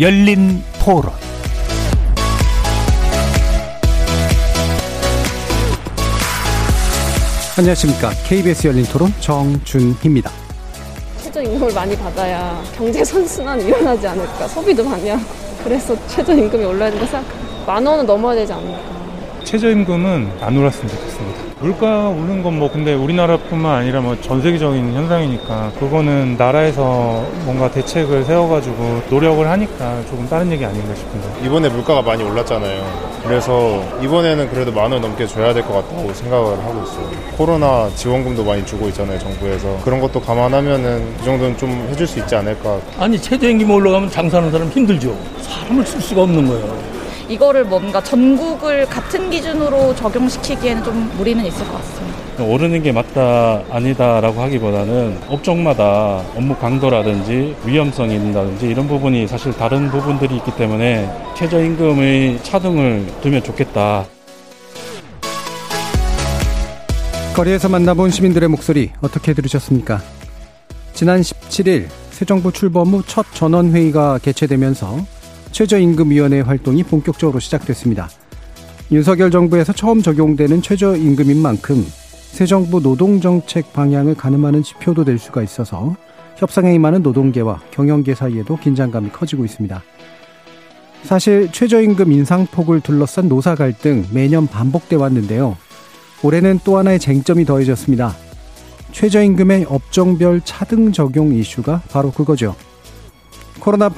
열린 토론 안녕하십니까. KBS 열린 토론 정준희입니다. 최저임금을 많이 받아야 경제 선순환이 일어나지 않을까. 소비도 많이 하고. 그래서 최저임금이 올라야 된다 생각합니다. 만 원은 넘어야 되지 않을까. 최저임금은 안 올랐으면 좋겠습니다. 물가 오른 건 뭐 근데 우리나라뿐만 아니라 뭐 전 세계적인 현상이니까 그거는 나라에서 뭔가 대책을 세워가지고 노력을 하니까 조금 다른 얘기 아닌가 싶은데 이번에 물가가 많이 올랐잖아요. 그래서 이번에는 그래도 만 원 넘게 줘야 될 것 같다고 생각을 하고 있어요. 코로나 지원금도 많이 주고 있잖아요, 정부에서. 그런 것도 감안하면은 이 정도는 좀 해줄 수 있지 않을까. 아니 최저임금 올라가면 장사하는 사람 힘들죠. 사람을 쓸 수가 없는 거예요. 이거를 뭔가 전국을 같은 기준으로 적용시키기에는 좀 무리는 있을 것 같습니다. 오르는 게 맞다 아니다라고 하기보다는 업종마다 업무 강도라든지 위험성이 있다든지 이런 부분이 사실 다른 부분들이 있기 때문에 최저임금의 차등을 두면 좋겠다. 거리에서 만나본 시민들의 목소리 어떻게 들으셨습니까? 지난 17일 새 정부 출범 후 첫 전원회의가 개최되면서 최저임금위원회 활동이 본격적으로 시작됐습니다. 윤석열 정부에서 처음 적용되는 최저임금인 만큼 새 정부 노동정책 방향을 가늠하는 지표도 될 수가 있어서 협상에 임하는 노동계와 경영계 사이에도 긴장감이 커지고 있습니다. 사실 최저임금 인상폭을 둘러싼 노사 갈등 매년 반복돼 왔는데요. 올해는 또 하나의 쟁점이 더해졌습니다. 최저임금의 업종별 차등 적용 이슈가 바로 그거죠. 코로나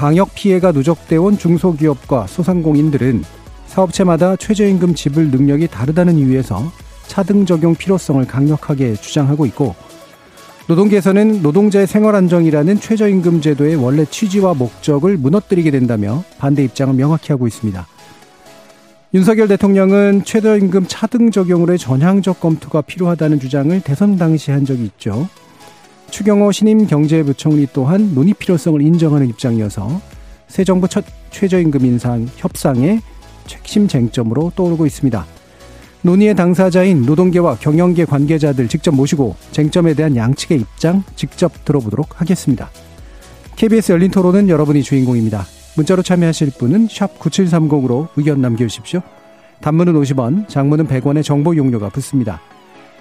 방역 피해가 누적되어 온 중소기업과 소상공인들은 사업체마다 최저임금 지불 능력이 다르다는 이유에서 차등 적용 필요성을 강력하게 주장하고 있고 노동계에서는 노동자의 생활 안정이라는 최저임금 제도의 원래 취지와 목적을 무너뜨리게 된다며 반대 입장을 명확히 하고 있습니다. 윤석열 대통령은 최저임금 차등 적용으로의 전향적 검토가 필요하다는 주장을 대선 당시 한 적이 있죠. 추경호 신임 경제부총리 또한 논의 필요성을 인정하는 입장이어서 새 정부 첫 최저임금 인상 협상의 핵심 쟁점으로 떠오르고 있습니다. 논의의 당사자인 노동계와 경영계 관계자들 직접 모시고 쟁점에 대한 양측의 입장 직접 들어보도록 하겠습니다. KBS 열린 토론은 여러분이 주인공입니다. 문자로 참여하실 분은 9730으로 의견 남겨주십시오. 단문은 50원, 장문은 100원의 정보 용료가 붙습니다.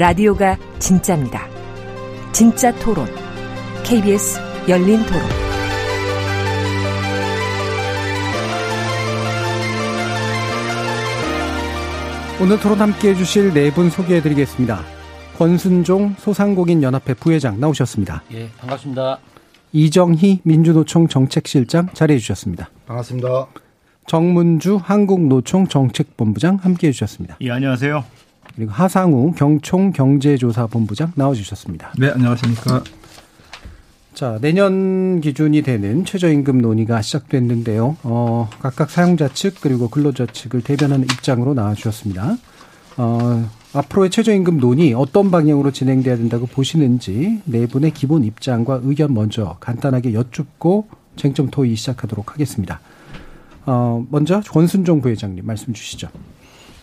라디오가 진짜입니다. 진짜 토론. KBS 열린 토론. 오늘 토론 함께 해주실 네 분 소개해 드리겠습니다. 권순종 소상공인 연합회 부회장 나오셨습니다. 예, 반갑습니다. 이정희 민주노총 정책실장 자리해 주셨습니다. 반갑습니다. 정문주 한국노총 정책본부장 함께 해주셨습니다. 예, 안녕하세요. 그리고 하상우 경총 경제조사본부장 나와주셨습니다. 네, 안녕하십니까. 자, 내년 기준이 되는 최저임금 논의가 시작됐는데요. 어, 각각 사용자 측 그리고 근로자 측을 대변하는 입장으로 나와주셨습니다. 어, 앞으로의 최저임금 논의 어떤 방향으로 진행돼야 된다고 보시는지 네 분의 기본 입장과 의견 먼저 간단하게 여쭙고 쟁점 토의 시작하도록 하겠습니다. 어, 먼저 권순종 부회장님 말씀 주시죠.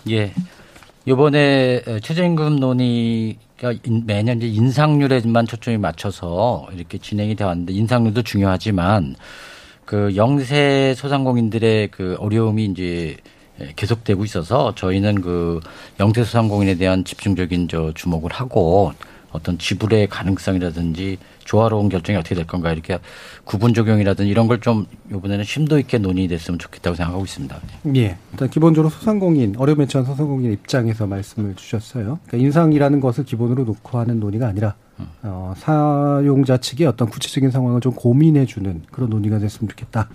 예. 이번에 최저임금 논의가 매년 인상률에만 초점이 맞춰서 이렇게 진행이 되어 왔는데 인상률도 중요하지만 그 영세 소상공인들의 그 어려움이 이제 계속되고 있어서 저희는 그 영세 소상공인에 대한 집중적인 저 주목을 하고 어떤 지불의 가능성이라든지 조화로운 결정이 어떻게 될 건가 이렇게 구분 적용이라든지 이런 걸 좀 이번에는 심도 있게 논의됐으면 좋겠다고 생각하고 있습니다. 예. 일단 기본적으로 소상공인 어려움에 처한 소상공인 입장에서 말씀을 주셨어요. 그러니까 인상이라는 것을 기본으로 놓고 하는 논의가 아니라 어, 사용자 측의 어떤 구체적인 상황을 좀 고민해 주는 그런 논의가 됐으면 좋겠다.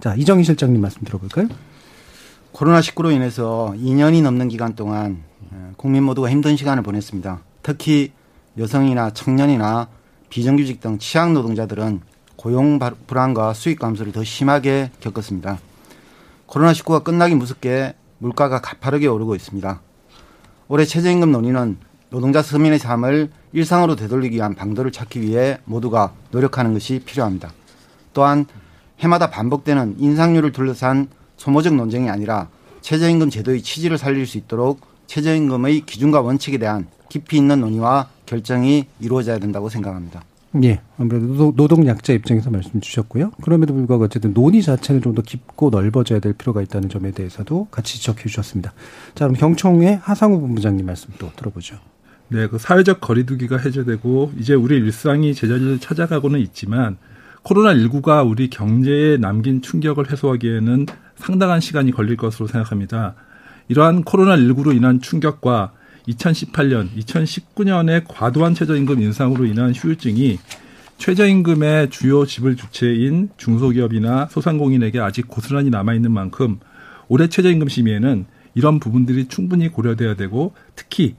자 이정희 실장님 말씀 들어볼까요? 코로나19로 인해서 2년이 넘는 기간 동안 어, 국민 모두가 힘든 시간을 보냈습니다. 특히 여성이나 청년이나 비정규직 등 취약 노동자들은 고용 불안과 수익 감소를 더 심하게 겪었습니다. 코로나19가 끝나기 무섭게 물가가 가파르게 오르고 있습니다. 올해 최저임금 논의는 노동자 서민의 삶을 일상으로 되돌리기 위한 방도를 찾기 위해 모두가 노력하는 것이 필요합니다. 또한 해마다 반복되는 인상률을 둘러싼 소모적 논쟁이 아니라 최저임금 제도의 취지를 살릴 수 있도록 최저임금의 기준과 원칙에 대한 깊이 있는 논의와 결정이 이루어져야 된다고 생각합니다. 예, 아무래도 노동 약자 입장에서 말씀 주셨고요. 그럼에도 불구하고 어쨌든 논의 자체는 좀 더 깊고 넓어져야 될 필요가 있다는 점에 대해서도 같이 지적해 주셨습니다. 자, 그럼 경총의 하상우 본부장님 말씀 또 들어보죠. 네, 그 사회적 거리두기가 해제되고 이제 우리 일상이 제자리를 찾아가고는 있지만 코로나19가 우리 경제에 남긴 충격을 해소하기에는 상당한 시간이 걸릴 것으로 생각합니다. 이러한 코로나19로 인한 충격과 2018년, 2019년의 과도한 최저임금 인상으로 인한 후유증이 최저임금의 주요 지불 주체인 중소기업이나 소상공인에게 아직 고스란히 남아있는 만큼 올해 최저임금 심의에는 이런 부분들이 충분히 고려돼야 되고 특히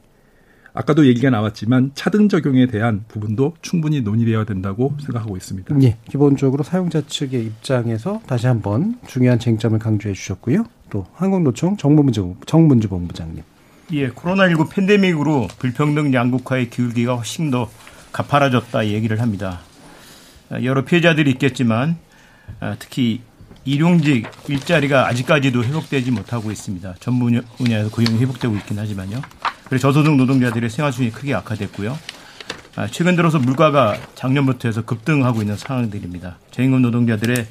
아까도 얘기가 나왔지만 차등 적용에 대한 부분도 충분히 논의되어야 된다고 생각하고 있습니다. 예, 기본적으로 사용자 측의 입장에서 다시 한번 중요한 쟁점을 강조해 주셨고요. 또 한국노총 정문주, 정문주 본부장님. 예, 코로나19 팬데믹으로 불평등 양극화의 기울기가 훨씬 더 가파라졌다 얘기를 합니다. 여러 피해자들이 있겠지만 아, 특히 일용직 일자리가 아직까지도 회복되지 못하고 있습니다. 전 분야에서 고용이 회복되고 있긴 하지만요. 그래서 저소득 노동자들의 생활 수준이 크게 악화됐고요. 아, 최근 들어서 물가가 작년부터 해서 급등하고 있는 상황들입니다. 저임금 노동자들의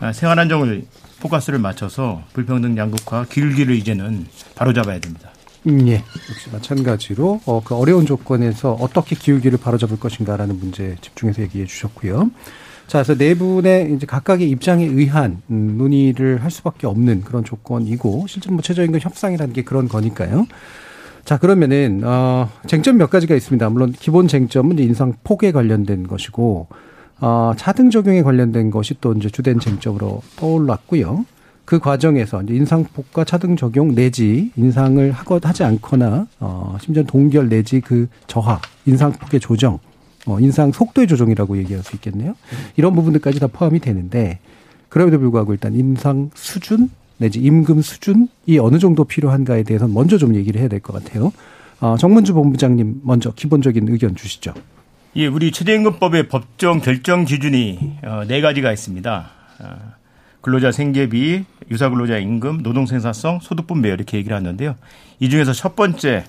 아, 생활 안정을 포커스를 맞춰서 불평등 양극화 길기를 이제는 바로잡아야 됩니다. 음, 예. 역시 마찬가지로 어, 그 어려운 조건에서 어떻게 기울기를 바로잡을 것인가라는 문제에 집중해서 얘기해 주셨고요. 자, 그래서 네 분의 이제 각각의 입장에 의한 음, 논의를 할 수밖에 없는 그런 조건이고 실제 뭐 최저임금 협상이라는 게 그런 거니까요. 자, 그러면은 어 쟁점 몇 가지가 있습니다. 물론 기본 쟁점은 인상 폭에 관련된 것이고 어 차등 적용에 관련된 것이 또 이제 주된 쟁점으로 떠올랐고요. 그 과정에서 이제 인상폭과 차등 적용 내지 인상을 하거 하지 않거나 어 심지어 동결 내지 그 저하 인상폭의 조정 어 인상 속도의 조정이라고 얘기할 수 있겠네요. 이런 부분들까지 다 포함이 되는데 그럼에도 불구하고 일단 인상 수준 내지 임금 수준이 어느 정도 필요한가에 대해서 먼저 좀 얘기를 해야 될 것 같아요. 어, 정문주 본부장님 먼저 기본적인 의견 주시죠. 예, 우리 최저임금법의 법정 결정 기준이 어, 네 가지가 있습니다. 어, 근로자 생계비, 유사 근로자 임금, 노동 생산성, 소득 분배 이렇게 얘기를 하는데요. 이 중에서 첫 번째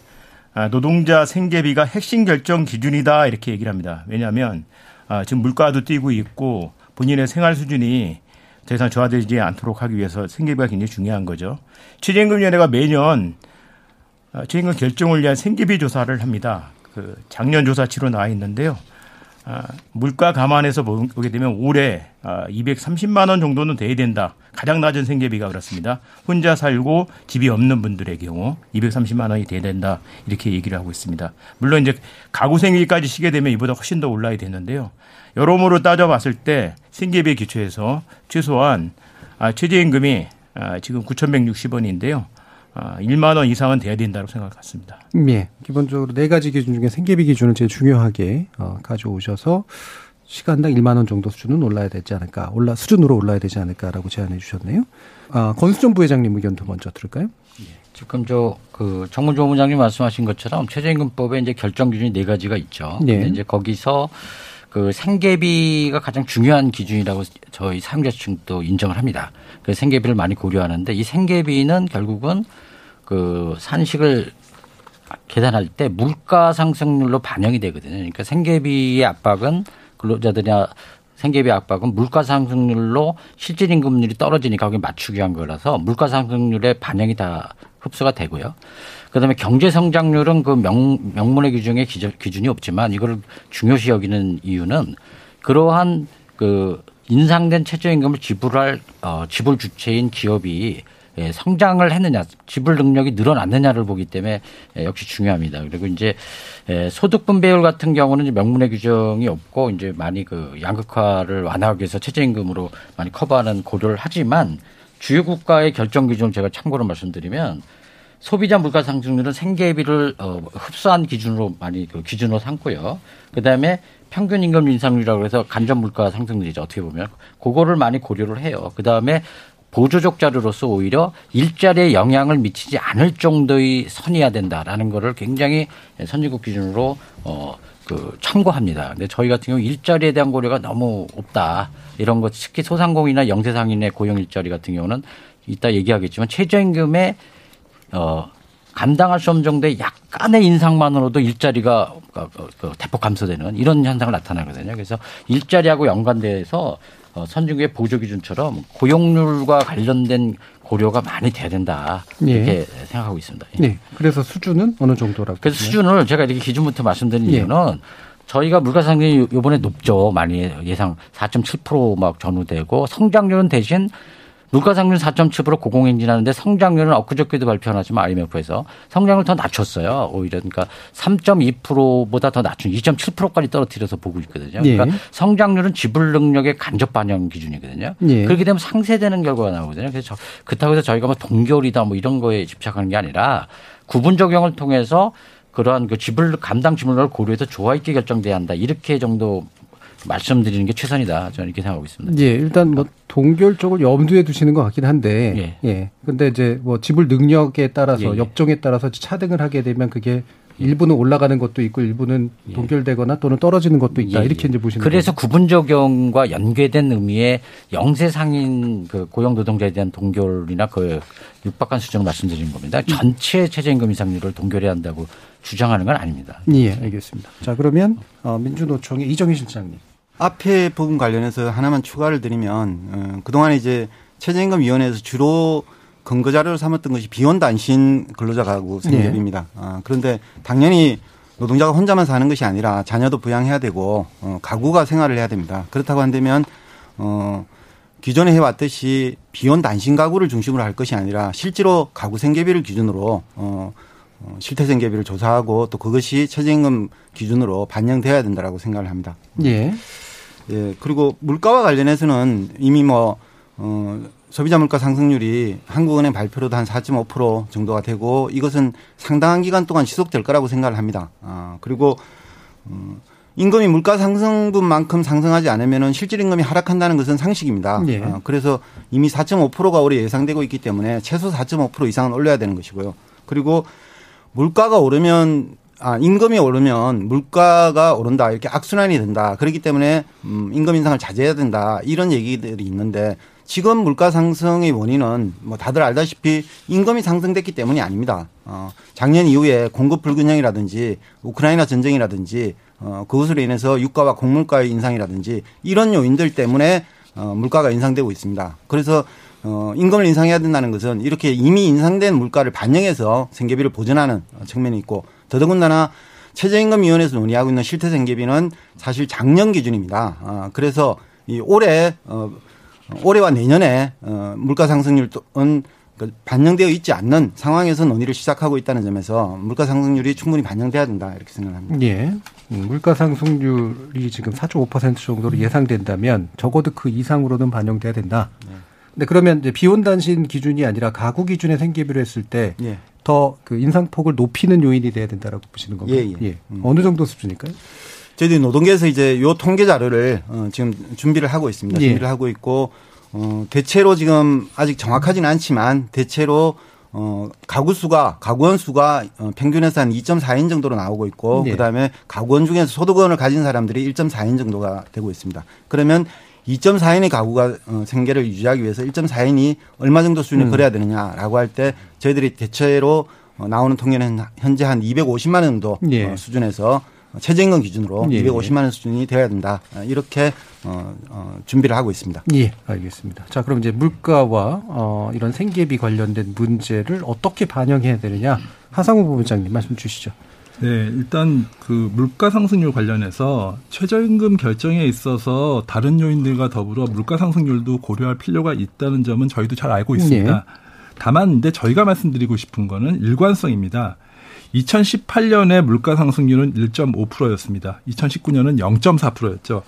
아, 노동자 생계비가 핵심 결정 기준이다 이렇게 얘기를 합니다. 왜냐하면 아, 지금 물가도 뛰고 있고 본인의 생활 수준이 더 이상 저하되지 않도록 하기 위해서 생계비가 굉장히 중요한 거죠. 최저임금위원회가 매년 아, 최저임금 결정을 위한 생계비 조사를 합니다. 그 작년 조사치로 나와 있는데요. 아, 물가 감안해서 보게 되면 올해 230만 아, 원 정도는 돼야 된다. 가장 낮은 생계비가 그렇습니다. 혼자 살고 집이 없는 분들의 경우 230만 원이 돼야 된다. 이렇게 얘기를 하고 있습니다. 물론 이제 가구 생계까지 시게 되면 이보다 훨씬 더 올라야 되는데요. 여러모로 따져봤을 때 생계비에 기초해서 최소한 아, 최저임금이 지금 9,160원인데요. 1만 아, 원 이상은 돼야 된다고 생각했습니다. 예. 기본적으로 네 가지 기준 중에 생계비 기준을 제일 중요하게 어, 가져오셔서 시간당 1만 원 정도 수준은 올라야 되지 않을까, 올라 수준으로 올라야 되지 않을까라고 제안해 주셨네요. 아, 권수정 부회장님 의견도 먼저 들을까요? 예. 지금 저그 정문조 부장님 말씀하신 것처럼 최저임금법에 이제 결정 기준이 네 가지가 있죠. 네. 근데 이제 거기서 그 생계비가 가장 중요한 기준이라고 저희 사용자층도 인정을 합니다. 그 생계비를 많이 고려하는데 이 생계비는 결국은 그 산식을 계산할 때 물가 상승률로 반영이 되거든요. 그러니까 생계비의 압박은 근로자들이나 생계비 압박은 물가 상승률로 실질 임금률이 떨어지니까 거기 맞추기 위한 거라서 물가 상승률에 반영이 다 흡수가 되고요. 그다음에 경제 성장률은 그 명, 명문의 규정에 기준이 없지만 이걸 중요시 여기는 이유는 그러한 그 인상된 최저임금을 지불할 어, 지불 주체인 기업이 예, 성장을 했느냐, 지불 능력이 늘어났느냐를 보기 때문에 예, 역시 중요합니다. 그리고 이제 예, 소득 분배율 같은 경우는 명문의 규정이 없고 이제 많이 그 양극화를 완화하기 위해서 최저임금으로 많이 커버하는 고려를 하지만 주요 국가의 결정 기준을 제가 참고로 말씀드리면 소비자 물가 상승률은 생계비를 어, 흡수한 기준으로 많이 그 기준으로 삼고요. 그다음에 평균 임금 인상률이라고 해서 간접 물가 상승률이죠. 어떻게 보면 그거를 많이 고려를 해요. 그 다음에 보조적 자료로서 오히려 일자리에 영향을 미치지 않을 정도의 선이어야 된다라는 거를 굉장히 선진국 기준으로 어, 그 참고합니다. 근데 저희 같은 경우 일자리에 대한 고려가 너무 없다. 이런 것 특히 소상공인이나 영세상인의 고용 일자리 같은 경우는 이따 얘기하겠지만 최저임금에 어 감당할 수 없는 정도의 약간의 인상만으로도 일자리가 어, 어, 대폭 감소되는 이런 현상을 나타나거든요. 그래서 일자리하고 연관돼서 어, 선진국의 보조 기준처럼 고용률과 관련된 고려가 많이 돼야 된다 이렇게 예. 생각하고 있습니다. 네. 그래서 수준은 어느 정도라고? 그래서 수준을 제가 이렇게 기준부터 말씀드린 예. 이유는 저희가 물가 상승이 요번에 높죠. 많이 예상 4.7%막 전후되고 성장률은 대신 물가 상승 4.7% 고공행진하는데 성장률은 엊그저께도 발표하지만 IMF에서 성장을 더 낮췄어요. 오히려 그러니까 3.2%보다 더 낮춘 2.7%까지 떨어뜨려서 보고 있거든요. 예. 그러니까 성장률은 지불 능력의 간접 반영 기준이거든요. 예. 그렇게 되면 상쇄되는 결과가 나오거든요. 그래서 저- 그렇다고 해서 저희가 뭐 동결이다 뭐 이런 거에 집착하는 게 아니라 구분 적용을 통해서 그러한 그 지불 감당 지불을 고려해서 조화 있게 결정돼야 한다. 이렇게 정도 말씀드리는 게 최선이다. 저는 이렇게 생각하고 있습니다. 예, 일단 뭐 동결 쪽을 염두에 두시는 것 같긴 한데, 예. 근데 이제 뭐 지불 능력에 따라서 예, 예. 역종에 따라서 차등을 하게 되면 그게 일부는 올라가는 것도 있고 일부는 동결되거나 또는 떨어지는 것도 있다. 예, 이렇게 예. 이제 보시는 그래서. 구분 적용과 연계된 의미의 영세 상인 그 고용 노동자에 대한 동결이나 그 육박한 수준을 말씀드리는 겁니다. 전체 최저임금 인상률을 동결해야 한다고 주장하는 건 아닙니다. 예, 알겠습니다. 자, 그러면 어, 민주노총의 이정희 실장님. 앞에 부분 관련해서 하나만 추가를 드리면 어, 그동안 이제 최저임금위원회에서 주로 근거 자료를 삼았던 것이 비혼 단신 근로자 가구 생계비입니다. 아, 그런데 당연히 노동자가 혼자만 사는 것이 아니라 자녀도 부양해야 되고 어, 가구가 생활을 해야 됩니다. 그렇다고 한다면 어, 기존에 해왔듯이 비혼 단신 가구를 중심으로 할 것이 아니라 실제로 가구 생계비를 기준으로 어, 어, 실태 생계비를 조사하고 또 그것이 최저임금 기준으로 반영돼야 된다라고 생각을 합니다. 예. 예, 그리고 물가와 관련해서는 이미 뭐, 어, 소비자 물가 상승률이 한국은행 발표로도 한 4.5% 정도가 되고 이것은 상당한 기간 동안 지속될 거라고 생각을 합니다. 아, 그리고, 어, 임금이 물가 상승분만큼 상승하지 않으면은 실질 임금이 하락한다는 것은 상식입니다. 예. 어, 그래서 이미 4.5%가 올해 예상되고 있기 때문에 최소 4.5% 이상은 올려야 되는 것이고요. 그리고 물가가 오르면 아, 임금이 오르면 물가가 오른다. 이렇게 악순환이 된다. 그렇기 때문에 음, 임금 인상을 자제해야 된다. 이런 얘기들이 있는데 지금 물가 상승의 원인은 뭐 다들 알다시피 임금이 상승됐기 때문이 아닙니다. 어, 작년 이후에 공급 불균형이라든지 우크라이나 전쟁이라든지 어, 그것으로 인해서 유가와 곡물가의 인상이라든지 이런 요인들 때문에 어, 물가가 인상되고 있습니다. 그래서 어, 임금을 인상해야 된다는 것은 이렇게 이미 인상된 물가를 반영해서 생계비를 보전하는 측면이 있고 더더군다나 최저임금위원회에서 논의하고 있는 실태생계비는 사실 작년 기준입니다. 아, 그래서 이 올해 어, 올해와 내년에 어, 물가 상승률은 그 반영되어 있지 않는 상황에서 논의를 시작하고 있다는 점에서 물가 상승률이 충분히 반영돼야 된다 이렇게 생각합니다. 예. 음, 물가 상승률이 지금 4.5% 정도로 예상된다면 적어도 그 이상으로는 반영돼야 된다. 네. 근데 그러면 이제 비혼 단신 기준이 아니라 가구 기준에 생계비를 했을 때 예. 더 그 인상폭을 높이는 요인이 돼야 된다라고 보시는 건가요? 예, 예. 음. 어느 정도 수준일까요? 저희들이 노동계에서 이제 요 통계 자료를 어, 지금 준비를 하고 있습니다. 예. 준비를 하고 있고 어, 대체로 지금 아직 정확하지는 않지만 대체로 어, 가구 수가 가구원 수가 어, 평균에서 한 2.4인 정도로 나오고 있고 예. 그다음에 가구원 중에서 소득원을 가진 사람들이 1.4인 정도가 되고 있습니다. 그러면 2.4인의 가구가 어, 생계를 유지하기 위해서 1.4인이 얼마 정도 수준을 음. 걸어야 되느냐라고 할 때 저희들이 대체로 어, 나오는 통계는 현재 한 250만 원 정도 예. 어, 수준에서 최저임금 기준으로 예. 250만 원 수준이 되어야 된다. 어, 이렇게 어, 어, 준비를 하고 있습니다. 예, 알겠습니다. 자, 그럼 이제 물가와 어, 이런 생계비 관련된 문제를 어떻게 반영해야 되느냐? 하상우 부부장님 말씀 주시죠. 네, 일단 그 물가 상승률 관련해서 최저임금 결정에 있어서 다른 요인들과 더불어 물가 상승률도 고려할 필요가 있다는 점은 저희도 잘 알고 있습니다. 네. 다만 근데 저희가 말씀드리고 싶은 거는 일관성입니다. 2018년에 물가 상승률은 1.5%였습니다. 2019년은 0.4%였죠.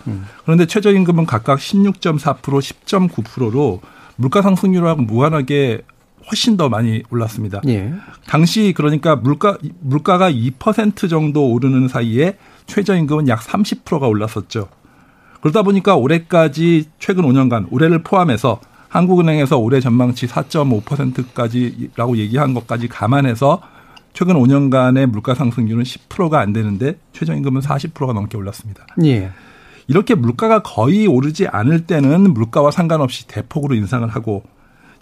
그런데 최저임금은 각각 16.4%, 10.9%로 물가 상승률하고 무관하게 훨씬 더 많이 올랐습니다. 예. 당시 그러니까 물가 물가가 2% 정도 오르는 사이에 최저임금은 약 30%가 올랐었죠. 그러다 보니까 올해까지 최근 5년간 올해를 포함해서 한국은행에서 올해 전망치 4.5%까지라고 얘기한 것까지 감안해서 최근 5년간의 물가 상승률은 10%가 안 되는데 최저임금은 40%가 넘게 올랐습니다. 예. 이렇게 물가가 거의 오르지 않을 때는 물가와 상관없이 대폭으로 인상을 하고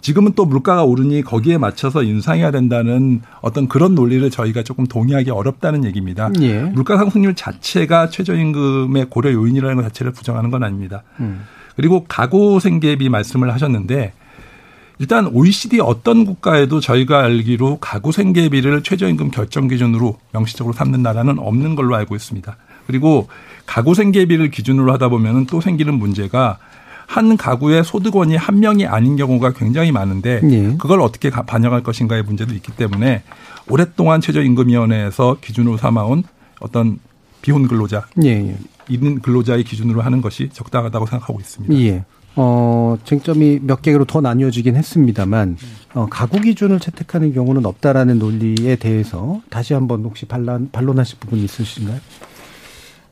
지금은 또 물가가 오르니 거기에 맞춰서 인상해야 된다는 어떤 그런 논리를 저희가 조금 동의하기 어렵다는 얘기입니다. 예. 물가 상승률 자체가 최저임금의 고려 요인이라는 것 자체를 부정하는 건 아닙니다. 음. 그리고 가구 생계비 말씀을 하셨는데 일단 OECD 어떤 국가에도 저희가 알기로 가구 생계비를 최저임금 결정 기준으로 명시적으로 삼는 나라는 없는 걸로 알고 있습니다. 그리고 가구 생계비를 기준으로 하다 보면은 또 생기는 문제가 한 가구의 소득원이 한 명이 아닌 경우가 굉장히 많은데 예. 그걸 어떻게 가- 반영할 것인가의 문제도 있기 때문에 오랫동안 최저임금위원회에서 기준으로 삼아온 어떤 비혼 근로자, 예, 예. 있는 근로자의 기준으로 하는 것이 적당하다고 생각하고 있습니다. 예. 어, 쟁점이 몇 개로 더 나뉘어지긴 했습니다만, 어, 가구 기준을 채택하는 경우는 없다라는 논리에 대해서 다시 한번 혹시 반론, 반론하실 부분 있으신가요?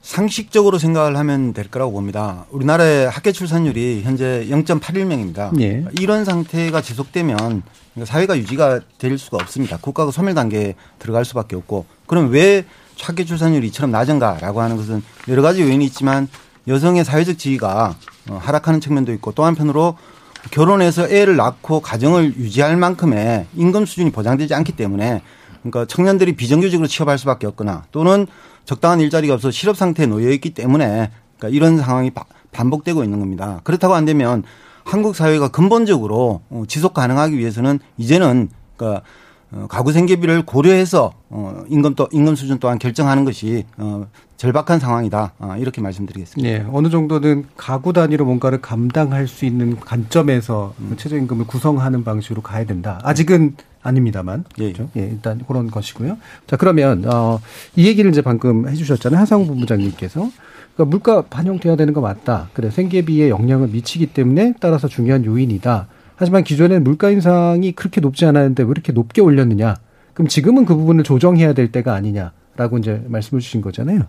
상식적으로 생각을 하면 될 거라고 봅니다. 우리나라의 학계 출산율이 현재 0.81명입니다. 예. 이런 상태가 지속되면 그러니까 사회가 유지가 될 수가 없습니다. 국가가 소멸 단계에 들어갈 수밖에 없고 그럼 왜 학계 출산율이 이처럼 낮은가라고 하는 것은 여러 가지 요인이 있지만 여성의 사회적 지위가 어, 하락하는 측면도 있고 또 한편으로 결혼해서 애를 낳고 가정을 유지할 만큼의 임금 수준이 보장되지 않기 때문에 그러니까 청년들이 비정규직으로 취업할 수밖에 없거나 또는 적당한 일자리가 없어 실업 상태에 놓여 있기 때문에 그러니까 이런 상황이 바- 반복되고 있는 겁니다. 그렇다고 안 되면 한국 사회가 근본적으로 어, 지속 가능하기 위해서는 이제는 그러니까 어, 가구 생계비를 고려해서 어, 임금 또 임금 수준 또한 결정하는 것이 어, 절박한 상황이다 아, 이렇게 말씀드리겠습니다. 예. 어느 정도는 가구 단위로 뭔가를 감당할 수 있는 관점에서 최저임금을 구성하는 방식으로 가야 된다. 아직은 아닙니다만. 그렇죠? 예, 일단 그런 것이고요. 자, 그러면, 어, 이 얘기를 이제 방금 해주셨잖아요. 하상우 본부장님께서. 그러니까 물가 반영돼야 되는 거 맞다. 그래, 생계비에 영향을 미치기 때문에 따라서 중요한 요인이다. 하지만 기존에는 물가 인상이 그렇게 높지 않았는데 왜 이렇게 높게 올렸느냐. 그럼 지금은 그 부분을 조정해야 될 때가 아니냐라고 이제 말씀을 주신 거잖아요.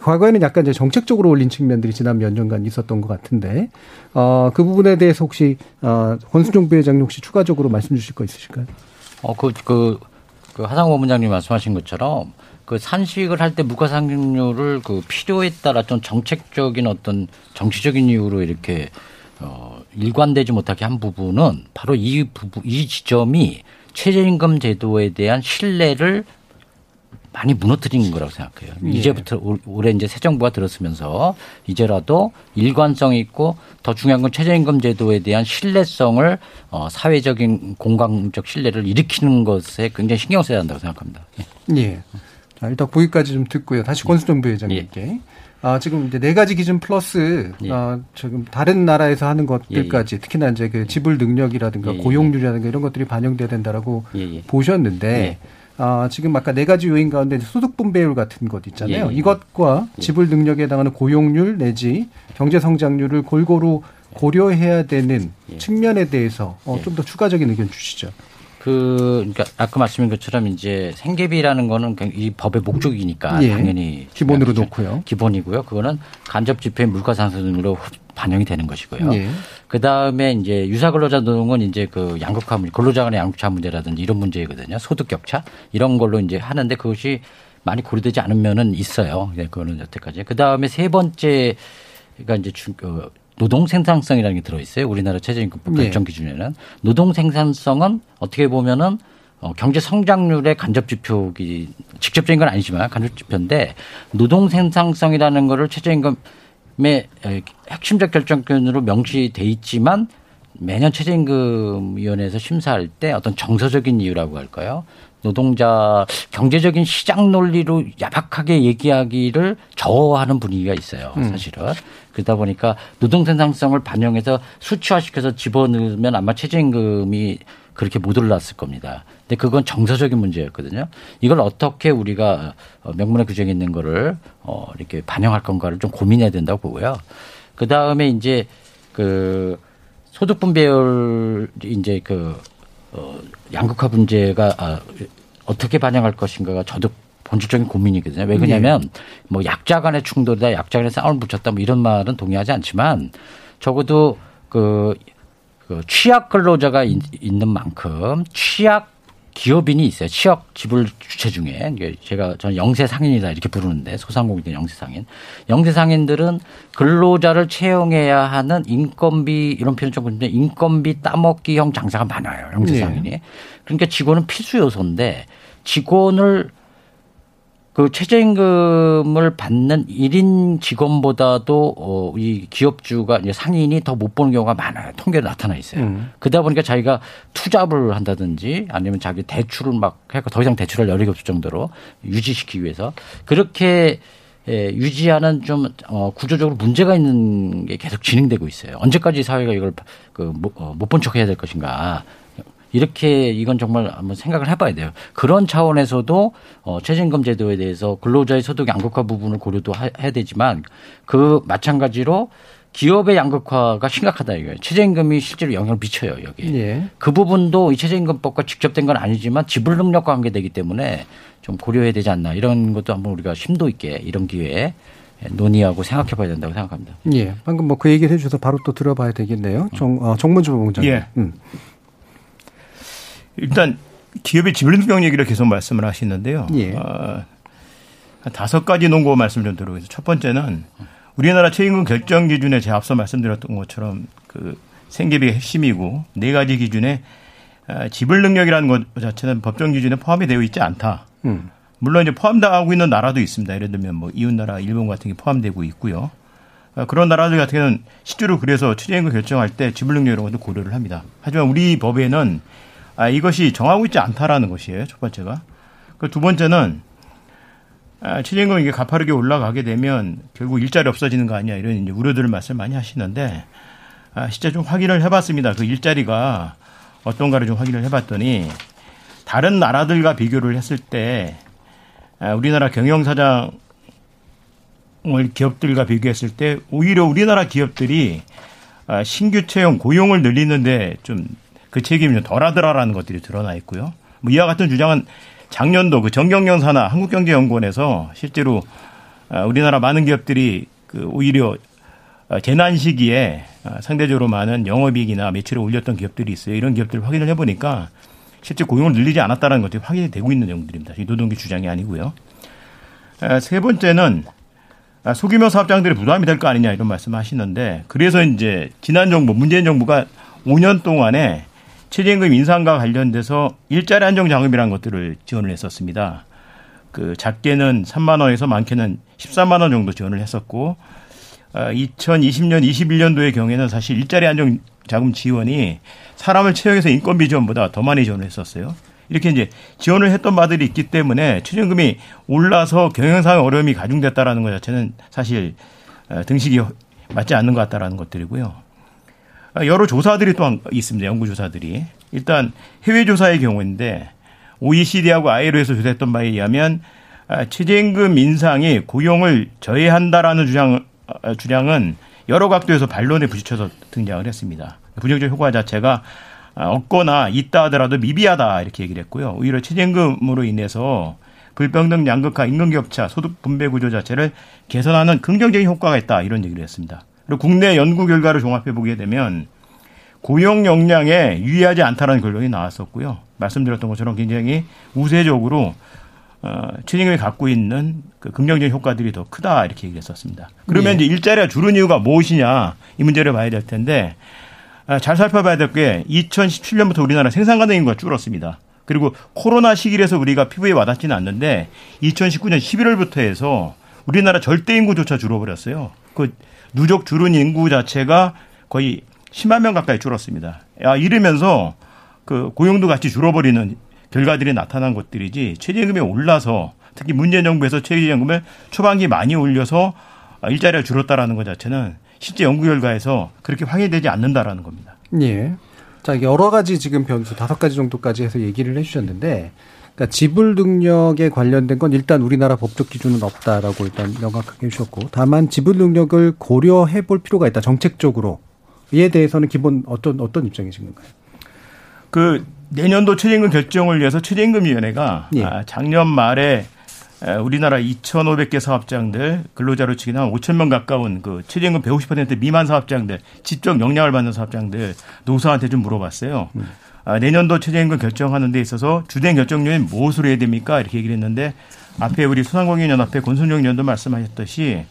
과거에는 약간 이제 정책적으로 올린 측면들이 지난 몇 년간 있었던 것 같은데, 어, 그 부분에 대해서 혹시, 어, 권순종 부회장님 혹시 추가적으로 말씀 주실 거 있으실까요? 어, 그, 그, 그 하상호 본부장님 말씀하신 것처럼 그 산식을 할 때 물가 상승률을 그 필요에 따라 좀 정책적인 어떤 정치적인 이유로 이렇게 어, 일관되지 못하게 한 부분은 바로 이 부분, 이 지점이 최저임금 제도에 대한 신뢰를 많이 무너뜨린 거라고 생각해요. 예. 이제부터 올- 올해 이제 새 정부가 들었으면서 이제라도 일관성 있고 더 중요한 건 최저임금 제도에 대한 신뢰성을 어, 사회적인 공감적 신뢰를 일으키는 것에 굉장히 신경 써야 한다고 생각합니다. 예. 예. 자, 일단 거기까지 좀 듣고요. 다시 권수정 부 회장님께. 아, 지금 이제 네 가지 기준 플러스, 예. 아, 지금 다른 나라에서 하는 것들까지, 특히나 이제 그 지불 능력이라든가 예, 예. 고용률이라든가 이런 것들이 반영돼야 된다라고 예, 예. 보셨는데, 예. 아, 지금 아까 네 가지 요인 가운데 소득 분배율 같은 것 있잖아요. 예, 예. 이것과 지불 능력에 해당하는 고용률 내지 경제 성장률을 골고루 고려해야 되는 측면에 대해서 어, 좀 더 추가적인 의견 주시죠. 그, 그러니까 아까 말씀인 것처럼 이제 생계비라는 거는 이 법의 목적이니까 예. 당연히 기본으로. 놓고요. 기본이고요. 그거는 간접 지표의 물가 상승으로 반영이 되는 것이고요. 예. 그 다음에 이제 유사 근로자 노동은 이제 그 양극화 문제, 근로자 간의 양극화 문제라든지 이런 문제거든요. 소득 격차 이런 걸로 이제 하는데 그것이 많이 고려되지 않으면은 있어요. 네, 그거는 여태까지. 그 다음에 세 번째가 이제 주, 어, 노동 생산성이라는 게 들어있어요. 우리나라 최저임금법 네. 결정 기준에는 노동 생산성은 어떻게 보면은 어, 경제 성장률의 간접 지표기 직접적인 건 아니지만 간접 지표인데 노동 생산성이라는 거를 최저임금의 에, 핵심적 결정권으로 명시돼 있지만 매년 최저임금위원회에서 심사할 때 어떤 정서적인 이유라고 할까요? 노동자 경제적인 시장 논리로 야박하게 얘기하기를 저하는 분위기가 있어요. 음. 사실은 그러다 보니까 노동 생산성을 반영해서 수치화시켜서 집어넣으면 아마 최저임금이 그렇게 못 올랐을 겁니다. 근데 그건 정서적인 문제였거든요. 이걸 어떻게 우리가 어, 명문의 규정에 있는 거를 어 이렇게 반영할 건가를 좀 고민해야 된다고 보고요. 그 다음에 이제 그 소득 분배율 이제 그 어, 양극화 문제가 아, 어떻게 반영할 것인가가 저도 본질적인 고민이거든요. 왜 그러냐면 뭐 약자 간의 충돌이다, 약자 간의 싸움을 붙였다 뭐 이런 말은 동의하지 않지만 적어도 그, 그 취약 근로자가 있, 는 만큼 취약 기업인이 있어요. 취업 지불 주체 중에 제가 저는 영세 상인이다 이렇게 부르는데 소상공인들 영세 상인. 영세 상인들은 근로자를 채용해야 하는 인건비 이런 표현 좀 그런데 인건비 따먹기형 장사가 많아요. 영세 상인이. 네. 그러니까 직원은 필수 요소인데 직원을 그 최저임금을 받는 1인 직원보다도 어, 이 기업주가 이제 상인이 더 못 보는 경우가 많아요. 통계로 나타나 있어요. 음. 그러다 보니까 자기가 투잡을 한다든지 아니면 자기 대출을 막 해서 더 이상 대출할 여력이 없을 정도로 유지시키기 위해서 그렇게 예, 유지하는 좀 어, 구조적으로 문제가 있는 게 계속 진행되고 있어요. 언제까지 사회가 이걸 그 못본 어, 척해야 될 것인가? 이렇게 이건 정말 한번 생각을 해봐야 돼요. 그런 차원에서도 어, 최저임금 제도에 대해서 근로자의 소득 양극화 부분을 고려도 해야 되지만 그 마찬가지로 기업의 양극화가 심각하다 이거예요. 최저임금이 실제로 영향을 미쳐요 여기. 예. 그 부분도 이 최저임금법과 직접된 건 아니지만 지불 능력과 관계되기 때문에 좀 고려해야 되지 않나 이런 것도 한번 우리가 심도 있게 이런 기회에 논의하고 생각해 봐야 된다고 생각합니다. 예. 방금 뭐 그 얘기를 해주셔서 바로 또 들어봐야 되겠네요. 정, 어, 정문주 부장님. 예. 음. 일단 기업의 지불능력 얘기를 계속 말씀을 하시는데요. 예. 어, 한 다섯 가지 논고 말씀 좀 드리겠습니다. 첫 번째는 우리나라 최임금 결정 기준에 제가 앞서 말씀드렸던 것처럼 그 생계비가 핵심이고 네 가지 기준에 어, 지불 능력이라는 것 자체는 법정 기준에 포함이 되어 있지 않다. 음. 물론 이제 포함하고 있는 나라도 있습니다. 예를 들면 뭐 이웃 나라 일본 같은 게 포함되고 있고요. 어, 그런 나라들 같은 경우는 실제로 그래서 최저임금 결정할 때 지불 능력 이런 것도 고려를 합니다. 하지만 우리 법에는 아, 이것이 정하고 있지 않다라는 것이에요. 첫 번째가. 그두 번째는 아, 최저임금 이게 가파르게 올라가게 되면 결국 일자리 없어지는 거 아니야 이런 이제 우려들을 말씀 많이 하시는데 아, 진짜 좀 확인을 해봤습니다. 그 일자리가 어떤가를 좀 확인을 해봤더니 다른 나라들과 비교를 했을 때 아, 우리나라 경영사장 을 기업들과 비교했을 때 오히려 우리나라 기업들이 아, 신규 채용 고용을 늘리는데 좀 그 책임이 덜 하더라라는 것들이 드러나 있고요. 뭐 이와 같은 주장은 작년도 그 산하 한국경제연구원에서 실제로 아, 우리나라 많은 기업들이 그 오히려 아, 재난 시기에 아, 상대적으로 많은 영업이익이나 매출을 올렸던 기업들이 있어요. 이런 기업들을 확인을 해보니까 실제 고용을 늘리지 않았다는 것들이 확인이 되고 있는 내용들입니다. 이 노동계 주장이 아니고요. 세 번째는 소규모 사업장들이 부담이 될 거 아니냐 이런 말씀 하시는데 그래서 이제 지난 정부 문재인 정부가 5년 동안에 최저임금 인상과 관련돼서 일자리 안정 자금이라는 것들을 지원을 했었습니다. 그 작게는 3만 원에서 많게는 13만 원 정도 지원을 했었고 2020년 어, 21년도의 경우에는 사실 일자리 안정 자금 지원이 사람을 채용해서 인건비 지원보다 더 많이 지원을 했었어요. 이렇게 이제 지원을 했던 바들이 있기 때문에 최저임금이 올라서 경영상 어려움이 가중됐다라는 것 자체는 사실 어, 등식이 맞지 않는 것 같다라는 것들이고요. 여러 조사들이 또 있습니다. 연구 조사들이. 일단 해외 조사의 경우인데 OECD하고 ILO에서 조사했던 바에 의하면 아, 최저임금 인상이 고용을 저해한다라는 주장 아, 주장은 여러 각도에서 반론에 부딪혀서 등장을 했습니다. 부정적 효과 자체가 아, 없거나 있다 하더라도 미비하다 이렇게 얘기를 했고요. 오히려 최저임금으로 인해서 불평등 양극화 임금 격차 소득 분배 구조 자체를 개선하는 긍정적인 효과가 있다 이런 얘기를 했습니다. 그리고 국내 연구 결과를 종합해 보게 되면 고용 역량에 유의하지 않다라는 결론이 나왔었고요. 말씀드렸던 것처럼 굉장히 우세적으로 어, 최저임금이 갖고 있는 그 긍정적인 효과들이 더 크다 이렇게 얘기했었습니다. 그러면 네. 이제 일자리가 줄은 이유가 무엇이냐 이 문제를 봐야 될 텐데 아, 잘 살펴봐야 될 게 2017년부터 우리나라 생산 가능 인구가 줄었습니다. 그리고 코로나 시기에서 우리가 피부에 와닿지는 않는데 2019년 11월부터 해서 우리나라 절대 인구조차 줄어버렸어요. 그 누적 줄은 인구 자체가 거의 10만 명 가까이 줄었습니다. 야, 이러면서 그 고용도 같이 줄어버리는 결과들이 나타난 것들이지 최저임금이 올라서 특히 문재인 정부에서 최저임금을 초반기 많이 올려서 일자리가 줄었다라는 것 자체는 실제 연구 결과에서 그렇게 확인되지 않는다라는 겁니다. 예. 자, 여러 가지 지금 변수 다섯 가지 정도까지 해서 얘기를 해 주셨는데 그러니까 지불 능력에 관련된 건 일단 우리나라 법적 기준은 없다라고 일단 명확하게 해주셨고 다만 지불 능력을 고려해 볼 필요가 있다 정책적으로 이에 대해서는 기본 어떤 어떤 입장이신 건가요? 그 내년도 최저임금 결정을 위해서 최저임금위원회가 예. 아, 작년 말에 우리나라 2,500개 사업장들 근로자로 치기는 한 5천 명 가까운 그 최저임금 150% 미만 사업장들 직접 영향을 받는 사업장들 노사한테 좀 물어봤어요. 음. 아, 내년도 최저임금 결정하는 데 있어서 주된 결정 요인 무엇으로 해야 됩니까? 이렇게 얘기를 했는데 앞에 우리 소상공인연합회 권순정 의원도 말씀하셨듯이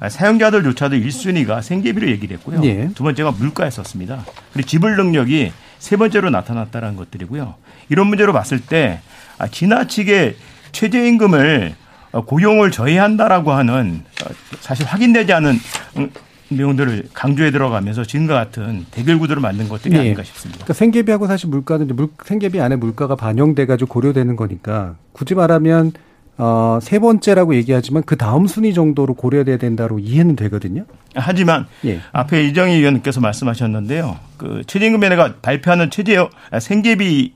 아, 사용자들조차도 1순위가 생계비로 얘기를 했고요. 예. 두 번째가 물가였었습니다. 그리고 지불 능력이 세 번째로 나타났다는 것들이고요. 이런 문제로 봤을 때 아, 지나치게 최저임금을 어, 고용을 저해한다라고 하는 어, 사실 확인되지 않은 음, 내용들을 강조해 들어가면서 지금과 같은 대결 구도를 만든 것들이 네. 아닌가 싶습니다. 그러니까 생계비하고 사실 물가는 물, 생계비 안에 물가가 반영돼 가지고 고려되는 거니까 굳이 말하면 어, 세 번째라고 얘기하지만 그 다음 순위 정도로 고려돼야 된다로 이해는 되거든요. 하지만 예. 앞에 이정희 의원님께서 말씀하셨는데요. 그 최저임금위원회가 발표하는 최저 아, 생계비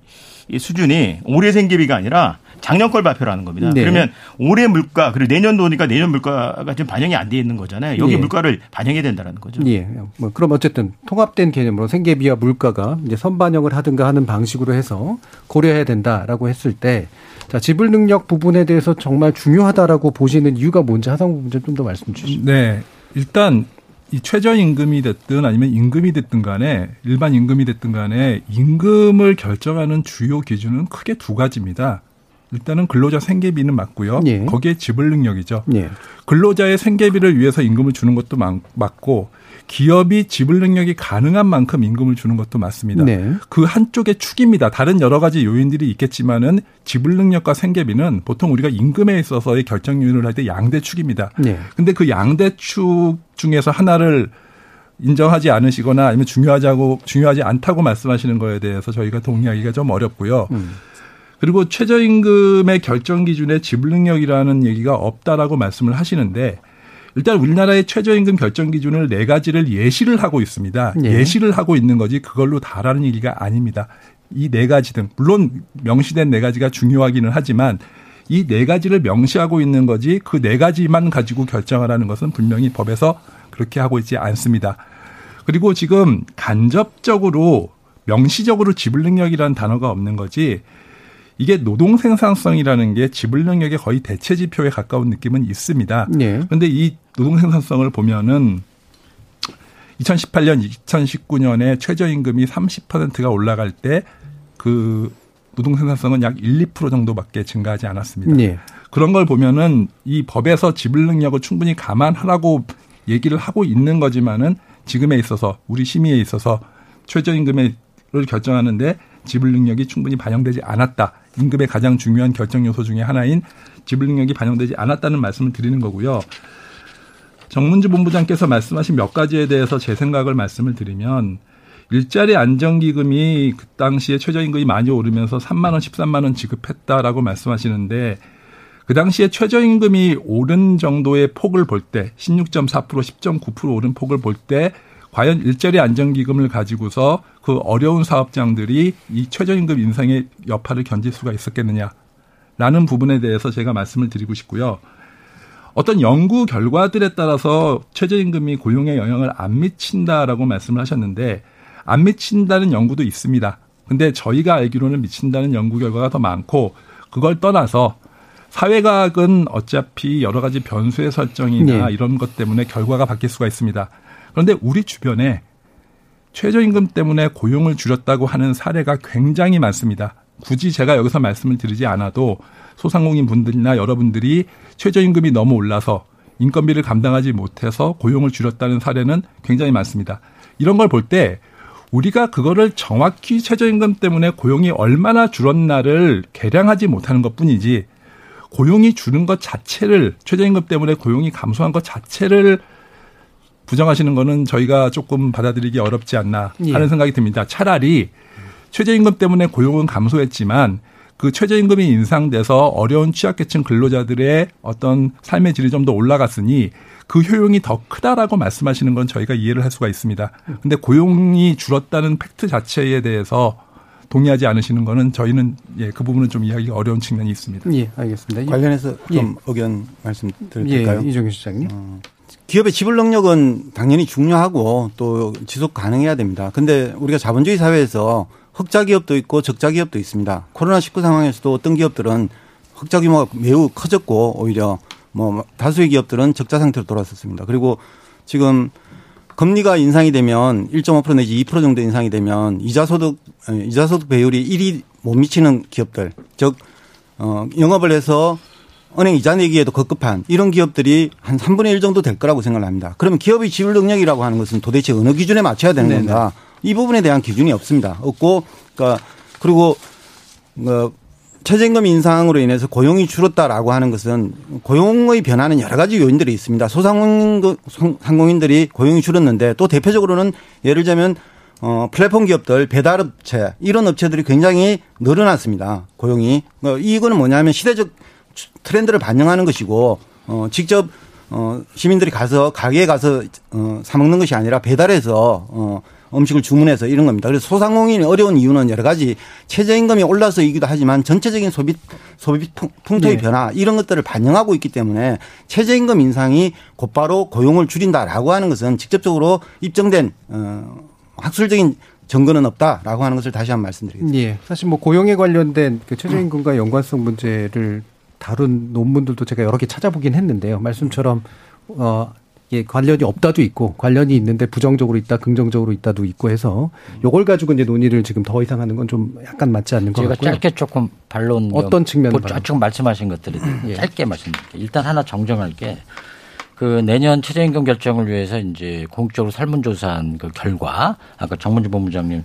수준이 올해 생계비가 아니라 작년 걸 발표를 는 겁니다. 네. 그러면 올해 물가 그리고 내년도니까 내년 물가가 지금 반영이 안 돼 있는 거잖아요. 여기 네. 물가를 반영해야 된다는 거죠. 예. 뭐 그럼 어쨌든 통합된 개념으로 생계비와 물가가 이제 선반영을 하든가 하는 방식으로 해서 고려해야 된다라고 했을 때 자, 지불 능력 부분에 대해서 정말 중요하다라고 보시는 이유가 뭔지 하상 부분 좀 더 말씀 주시죠. 네. 일단 이 최저임금이 됐든 아니면 임금이 됐든 간에 일반 임금이 됐든 간에 임금을 결정하는 주요 기준은 크게 두 가지입니다. 일단은 근로자 생계비는 맞고요. 예. 거기에 지불 능력이죠. 예. 근로자의 생계비를 위해서 임금을 주는 것도 맞고 기업이 지불 능력이 가능한 만큼 임금을 주는 것도 맞습니다. 네. 그 한쪽의 축입니다. 다른 여러 가지 요인들이 있겠지만은 지불 능력과 생계비는 보통 우리가 임금에 있어서의 결정 요인을 할 때 양대 축입니다. 네. 근데 그 양대 축 중에서 하나를 인정하지 않으시거나 아니면 중요하자고 중요하지 않다고 말씀하시는 거에 대해서 저희가 동의하기가 좀 어렵고요. 음. 그리고 최저임금의 결정 기준에 지불 능력이라는 얘기가 없다라고 말씀을 하시는데 일단 우리나라의 최저임금 결정 기준을 네 가지를 예시를 하고 있습니다. 예. 예시를 하고 있는 거지 그걸로 다라는 얘기가 아닙니다. 이 네 가지 등 물론 명시된 네 가지가 중요하기는 하지만 이 네 가지를 명시하고 있는 거지 그 네 가지만 가지고 결정하라는 것은 분명히 법에서 그렇게 하고 있지 않습니다. 그리고 지금 간접적으로 명시적으로 지불 능력이라는 단어가 없는 거지 이게 노동 생산성이라는 게 지불 능력의 거의 대체 지표에 가까운 느낌은 있습니다. 네. 그런데 이 노동 생산성을 보면은 2018년, 2019년에 최저임금이 30%가 올라갈 때그 노동 생산성은 약 1, 2% 정도밖에 증가하지 않았습니다. 네. 그런 걸 보면은 이 법에서 지불 능력을 충분히 감안하라고 얘기를 하고 있는 거지만은 지금에 있어서 우리 심의에 있어서 최저임금을 결정하는데 지불 능력이 충분히 반영되지 않았다. 임금의 가장 중요한 결정 요소 중의 하나인 지불 능력이 반영되지 않았다는 말씀을 드리는 거고요. 정문주 본부장께서 말씀하신 몇 가지에 대해서 제 생각을 말씀을 드리면 일자리 안정기금이 그 당시에 최저임금이 많이 오르면서 3만 원, 13만 원 지급했다라고 말씀하시는데 그 당시에 최저임금이 오른 정도의 폭을 볼 때 16.4% 10.9% 오른 폭을 볼 때 과연 일자리 안정기금을 가지고서 그 어려운 사업장들이 이 최저임금 인상의 여파를 견딜 수가 있었겠느냐라는 부분에 대해서 제가 말씀을 드리고 싶고요. 어떤 연구 결과들에 따라서 최저임금이 고용에 영향을 안 미친다라고 말씀을 하셨는데 안 미친다는 연구도 있습니다. 근데 저희가 알기로는 미친다는 연구 결과가 더 많고 그걸 떠나서 사회과학은 어차피 여러 가지 변수의 설정이나 네. 이런 것 때문에 결과가 바뀔 수가 있습니다. 그런데 우리 주변에 최저임금 때문에 고용을 줄였다고 하는 사례가 굉장히 많습니다. 굳이 제가 여기서 말씀을 드리지 않아도 소상공인 분들이나 여러분들이 최저임금이 너무 올라서 인건비를 감당하지 못해서 고용을 줄였다는 사례는 굉장히 많습니다. 이런 걸 볼 때 우리가 그거를 정확히 최저임금 때문에 고용이 얼마나 줄었나를 계량하지 못하는 것 뿐이지 고용이 줄은 것 자체를 최저임금 때문에 고용이 감소한 것 자체를 부정하시는 거는 저희가 조금 받아들이기 어렵지 않나 하는 예. 생각이 듭니다. 차라리 최저임금 때문에 고용은 감소했지만 그 최저임금이 인상돼서 어려운 취약계층 근로자들의 어떤 삶의 질이 좀 더 올라갔으니 그 효용이 더 크다라고 말씀하시는 건 저희가 이해를 할 수가 있습니다. 근데 고용이 줄었다는 팩트 자체에 대해서 동의하지 않으시는 거는 저희는 예, 그 부분은 좀 이해하기 어려운 측면이 있습니다. 예, 알겠습니다. 관련해서 좀 예. 의견 말씀드릴까요? 예, 이종규 시장님. 어, 기업의 지불 능력은 당연히 중요하고 또 지속 가능해야 됩니다. 근데 우리가 자본주의 사회에서 흑자 기업도 있고 적자 기업도 있습니다. 코로나19 상황에서도 어떤 기업들은 흑자 규모가 매우 커졌고 오히려 뭐 다수의 기업들은 적자 상태로 돌아섰습니다. 그리고 지금 금리가 인상이 되면 1.5% 내지 2% 정도 인상이 되면 이자 소득 이자 소득 배율이 1이 못 미치는 기업들 즉 어, 영업을 해서 은행 이자 내기에도 급급한 이런 기업들이 한 3분의 1 정도 될 거라고 생각을 합니다. 그러면 기업의 지불 능력이라고 하는 것은 도대체 어느 기준에 맞춰야 되는 네네. 건가? 이 부분에 대한 기준이 없습니다. 없고, 그러니까 그리고 어, 최저임금 인상으로 인해서 고용이 줄었다라고 하는 것은 고용의 변화는 여러 가지 요인들이 있습니다. 소상공인들이 고용이 줄었는데 또 대표적으로는 예를 들자면 어, 플랫폼 기업들, 배달업체, 이런 업체들이 굉장히 늘어났습니다. 고용이. 어, 이거는 뭐냐면 시대적 트렌드를 반영하는 것이고, 어, 직접, 어, 시민들이 가서, 가게에 가서, 어, 사 먹는 것이 아니라 배달해서, 어, 음식을 주문해서 이런 겁니다. 그래서 소상공인이 어려운 이유는 여러 가지 최저임금이 올라서이기도 하지만 전체적인 소비, 소비 풍- 풍토의 네. 변화 이런 것들을 반영하고 있기 때문에 최저임금 인상이 곧바로 고용을 줄인다라고 하는 것은 직접적으로 입증된, 어, 학술적인 증거는 없다라고 하는 것을 다시 한번 말씀드리겠습니다. 예. 사실 뭐 고용에 관련된 그 최저임금과 연관성 문제를 다룬 논문들도 제가 여러 개 찾아보긴 했는데요. 말씀처럼 어 예, 관련이 없다도 있고 관련이 있는데 부정적으로 있다, 긍정적으로 있다도 있고 해서 요걸 가지고 이제 논의를 지금 더 이상 하는 건 좀 약간 맞지 않는 것 제가 같고요. 짧게 조금 반론 어떤 측면으로 보- 지금 말씀하신 것들이 예. 짧게 말씀드릴게요. 일단 하나 정정할 게 그 내년 최저임금 결정을 위해서 이제 공식적으로 설문조사한 그 결과 아까 정문주 본부장님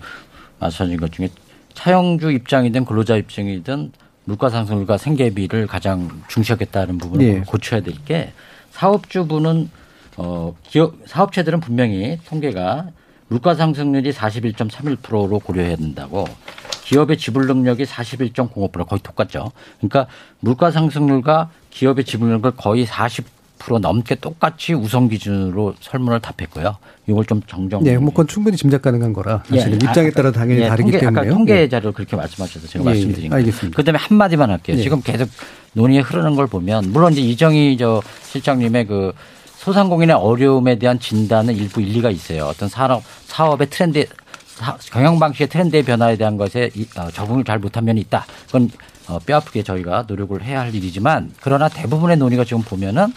말씀하신 것 중에 차용주 입장이든 근로자 입장이든 물가 상승률과 생계비를 가장 중시하겠다는 부분을 예. 고쳐야 될 게 사업주분은 어 기업 사업체들은 분명히 통계가 물가 상승률이 41.31%로 고려해야 된다고 기업의 지불 능력이 41.05% 거의 똑같죠. 그러니까 물가 상승률과 기업의 지불 능력을 거의 40% 넘게 똑같이 우선 기준으로 설문을 답했고요. 이걸 좀 정정. 예, 뭐 그건 충분히 짐작 가능한 거라 사실은 예, 입장에 아, 따라 당연히 예, 다르기 통계, 때문에요. 아까 통계 예. 자료를 그렇게 말씀하셔서 제가 예, 예, 말씀드린 거예요. 알겠습니다. 그다음에 한 마디만 할게요. 예. 지금 계속 논의에 흐르는 걸 보면 물론 이제 이정희 저 실장님의 그 소상공인의 어려움에 대한 진단은 일부 일리가 있어요. 어떤 산업 사업의 트렌드 사- 경영 방식의 트렌드의 변화에 대한 것에 이- 어, 적응을 잘 못한 면이 있다. 그건 어, 뼈아프게 저희가 노력을 해야 할 일이지만 그러나 대부분의 논의가 지금 보면은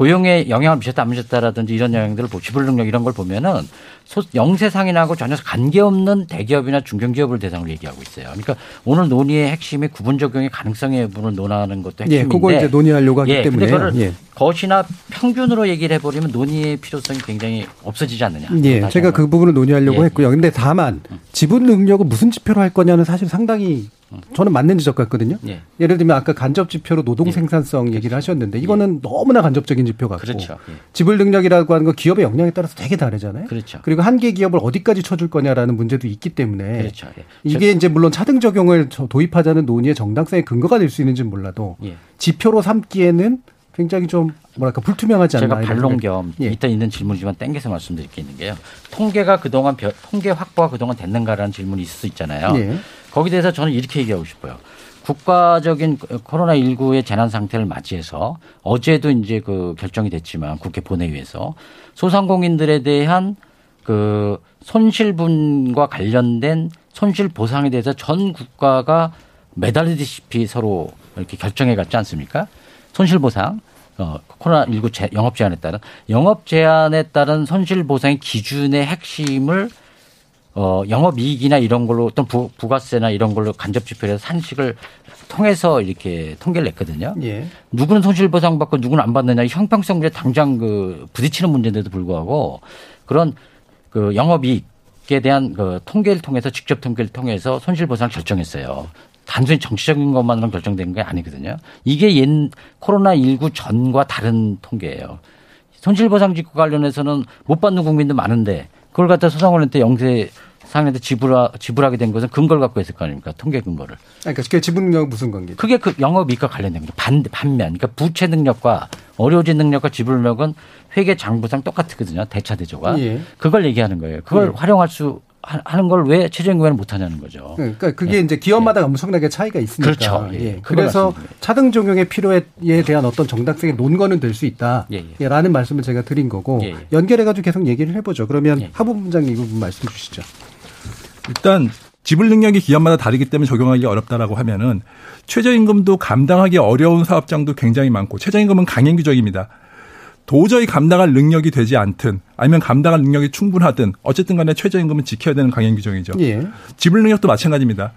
고용에 영향을 미쳤다 안 미쳤다라든지 이런 영향들을 보 지불 능력 이런 걸 보면은 소, 영세 상인하고 전혀 관계없는 대기업이나 중견기업을 대상으로 얘기하고 있어요. 그러니까 오늘 논의의 핵심이 구분 적용의 가능성의 부분을 논하는 것도 핵심인데 예, 그걸 이제 논의하려고 하기 예, 근데 때문에요. 그거를 예. 거시나 평균으로 얘기를 해버리면 논의의 필요성이 굉장히 없어지지 않느냐. 예, 제가. 그 부분을 논의하려고 예. 했고요. 근데 다만 지분 능력을 무슨 지표로 할 거냐는 사실 상당히 저는 맞는 지적 같거든요. 예. 예를 들면 아까 간접 지표로 노동 생산성 얘기를 하셨는데 이거는 너무나 간접적인 지표 같고 그렇죠. 예. 지불 능력이라고 하는 거 기업의 역량에 따라서 되게 다르잖아요. 그렇죠. 그리고 한 개 기업을 어디까지 쳐줄 거냐라는 문제도 있기 때문에 그렇죠. 예. 이게 이제 물론 차등 적용을 저- 도입하자는 논의의 정당성의 근거가 될 수 있는지는 몰라도 예. 지표로 삼기에는 굉장히 좀 뭐랄까 불투명하지 않나 제가 생각이- 겸 예. 이따 있는 질문이지만 땡겨서 말씀드릴 게 있는 게요. 통계가 그동안 벼- 통계 확보가 그동안 됐는가라는 질문이 있을 수 있잖아요. 예. 거기에 대해서 저는 이렇게 얘기하고 싶어요. 국가적인 코로나19의 재난 상태를 맞이해서 어제도 이제 그 결정이 됐지만 국회 본회의에서 소상공인들에 대한 그 손실분과 관련된 손실 보상에 대해서 전 국가가 매달리듯이 서로 이렇게 결정해 갔지 않습니까? 손실 보상. 어, 코로나19 제, 영업 제한에 따른 영업 제한에 따른 손실 보상의 기준의 핵심을 어, 영업이익이나 이런 걸로 어떤 부, 부가세나 이런 걸로 간접 지표에서 산식을 통해서 이렇게 통계를 냈거든요. 예. 누구는 손실보상 받고 누구는 안 받느냐 이 형평성 문제 당장 그 부딪히는 문제인데도 불구하고 그런 그 영업이익에 대한 그 통계를 통해서 직접 통계를 통해서 손실보상을 결정했어요. 단순히 정치적인 것만으로 결정된 게 아니거든요. 이게 옛 코로나19 전과 다른 통계예요. 손실보상 직구 관련해서는 못 받는 국민도 많은데 그걸 갖다 소상공인한테 영세 상인한테 지불하, 지불하게 된 것은 근거를 갖고 있을 거 아닙니까? 통계 근거를. 그러니까 그 지분 능력 무슨 관계죠? 그게 그 영업 이익과 관련된 거죠. 반, 반면. 그러니까 부채 능력과 어려워진 능력과 지불 능력은 회계 장부상 똑같거든요. 대차 대조가. 예. 그걸 얘기하는 거예요. 그걸 예. 활용할 수 하- 하는 걸 왜 최저임금에는 못 하냐는 거죠. 그러니까 그게 이제 기업마다 엄청나게 차이가 있으니까. 예. 그렇죠. 예. 예. 그래서 말씀드려요. 차등 적용의 필요에 대한 어떤 정당성의 논거는 될 수 있다. 예, 예, 라는 말씀을 제가 드린 거고 예, 예. 연결해 가지고 계속 얘기를 해보죠. 그러면 하부 부장님 이 부분 말씀 주시죠. 일단 지불 능력이 기업마다 다르기 때문에 적용하기 어렵다라고 하면은 최저임금도 감당하기 어려운 사업장도 굉장히 많고 최저임금은 강행 규정입니다. 도저히 감당할 능력이 되지 않든 아니면 감당할 능력이 충분하든 어쨌든 간에 최저임금은 지켜야 되는 강행 규정이죠. 예. 지불 능력도 마찬가지입니다.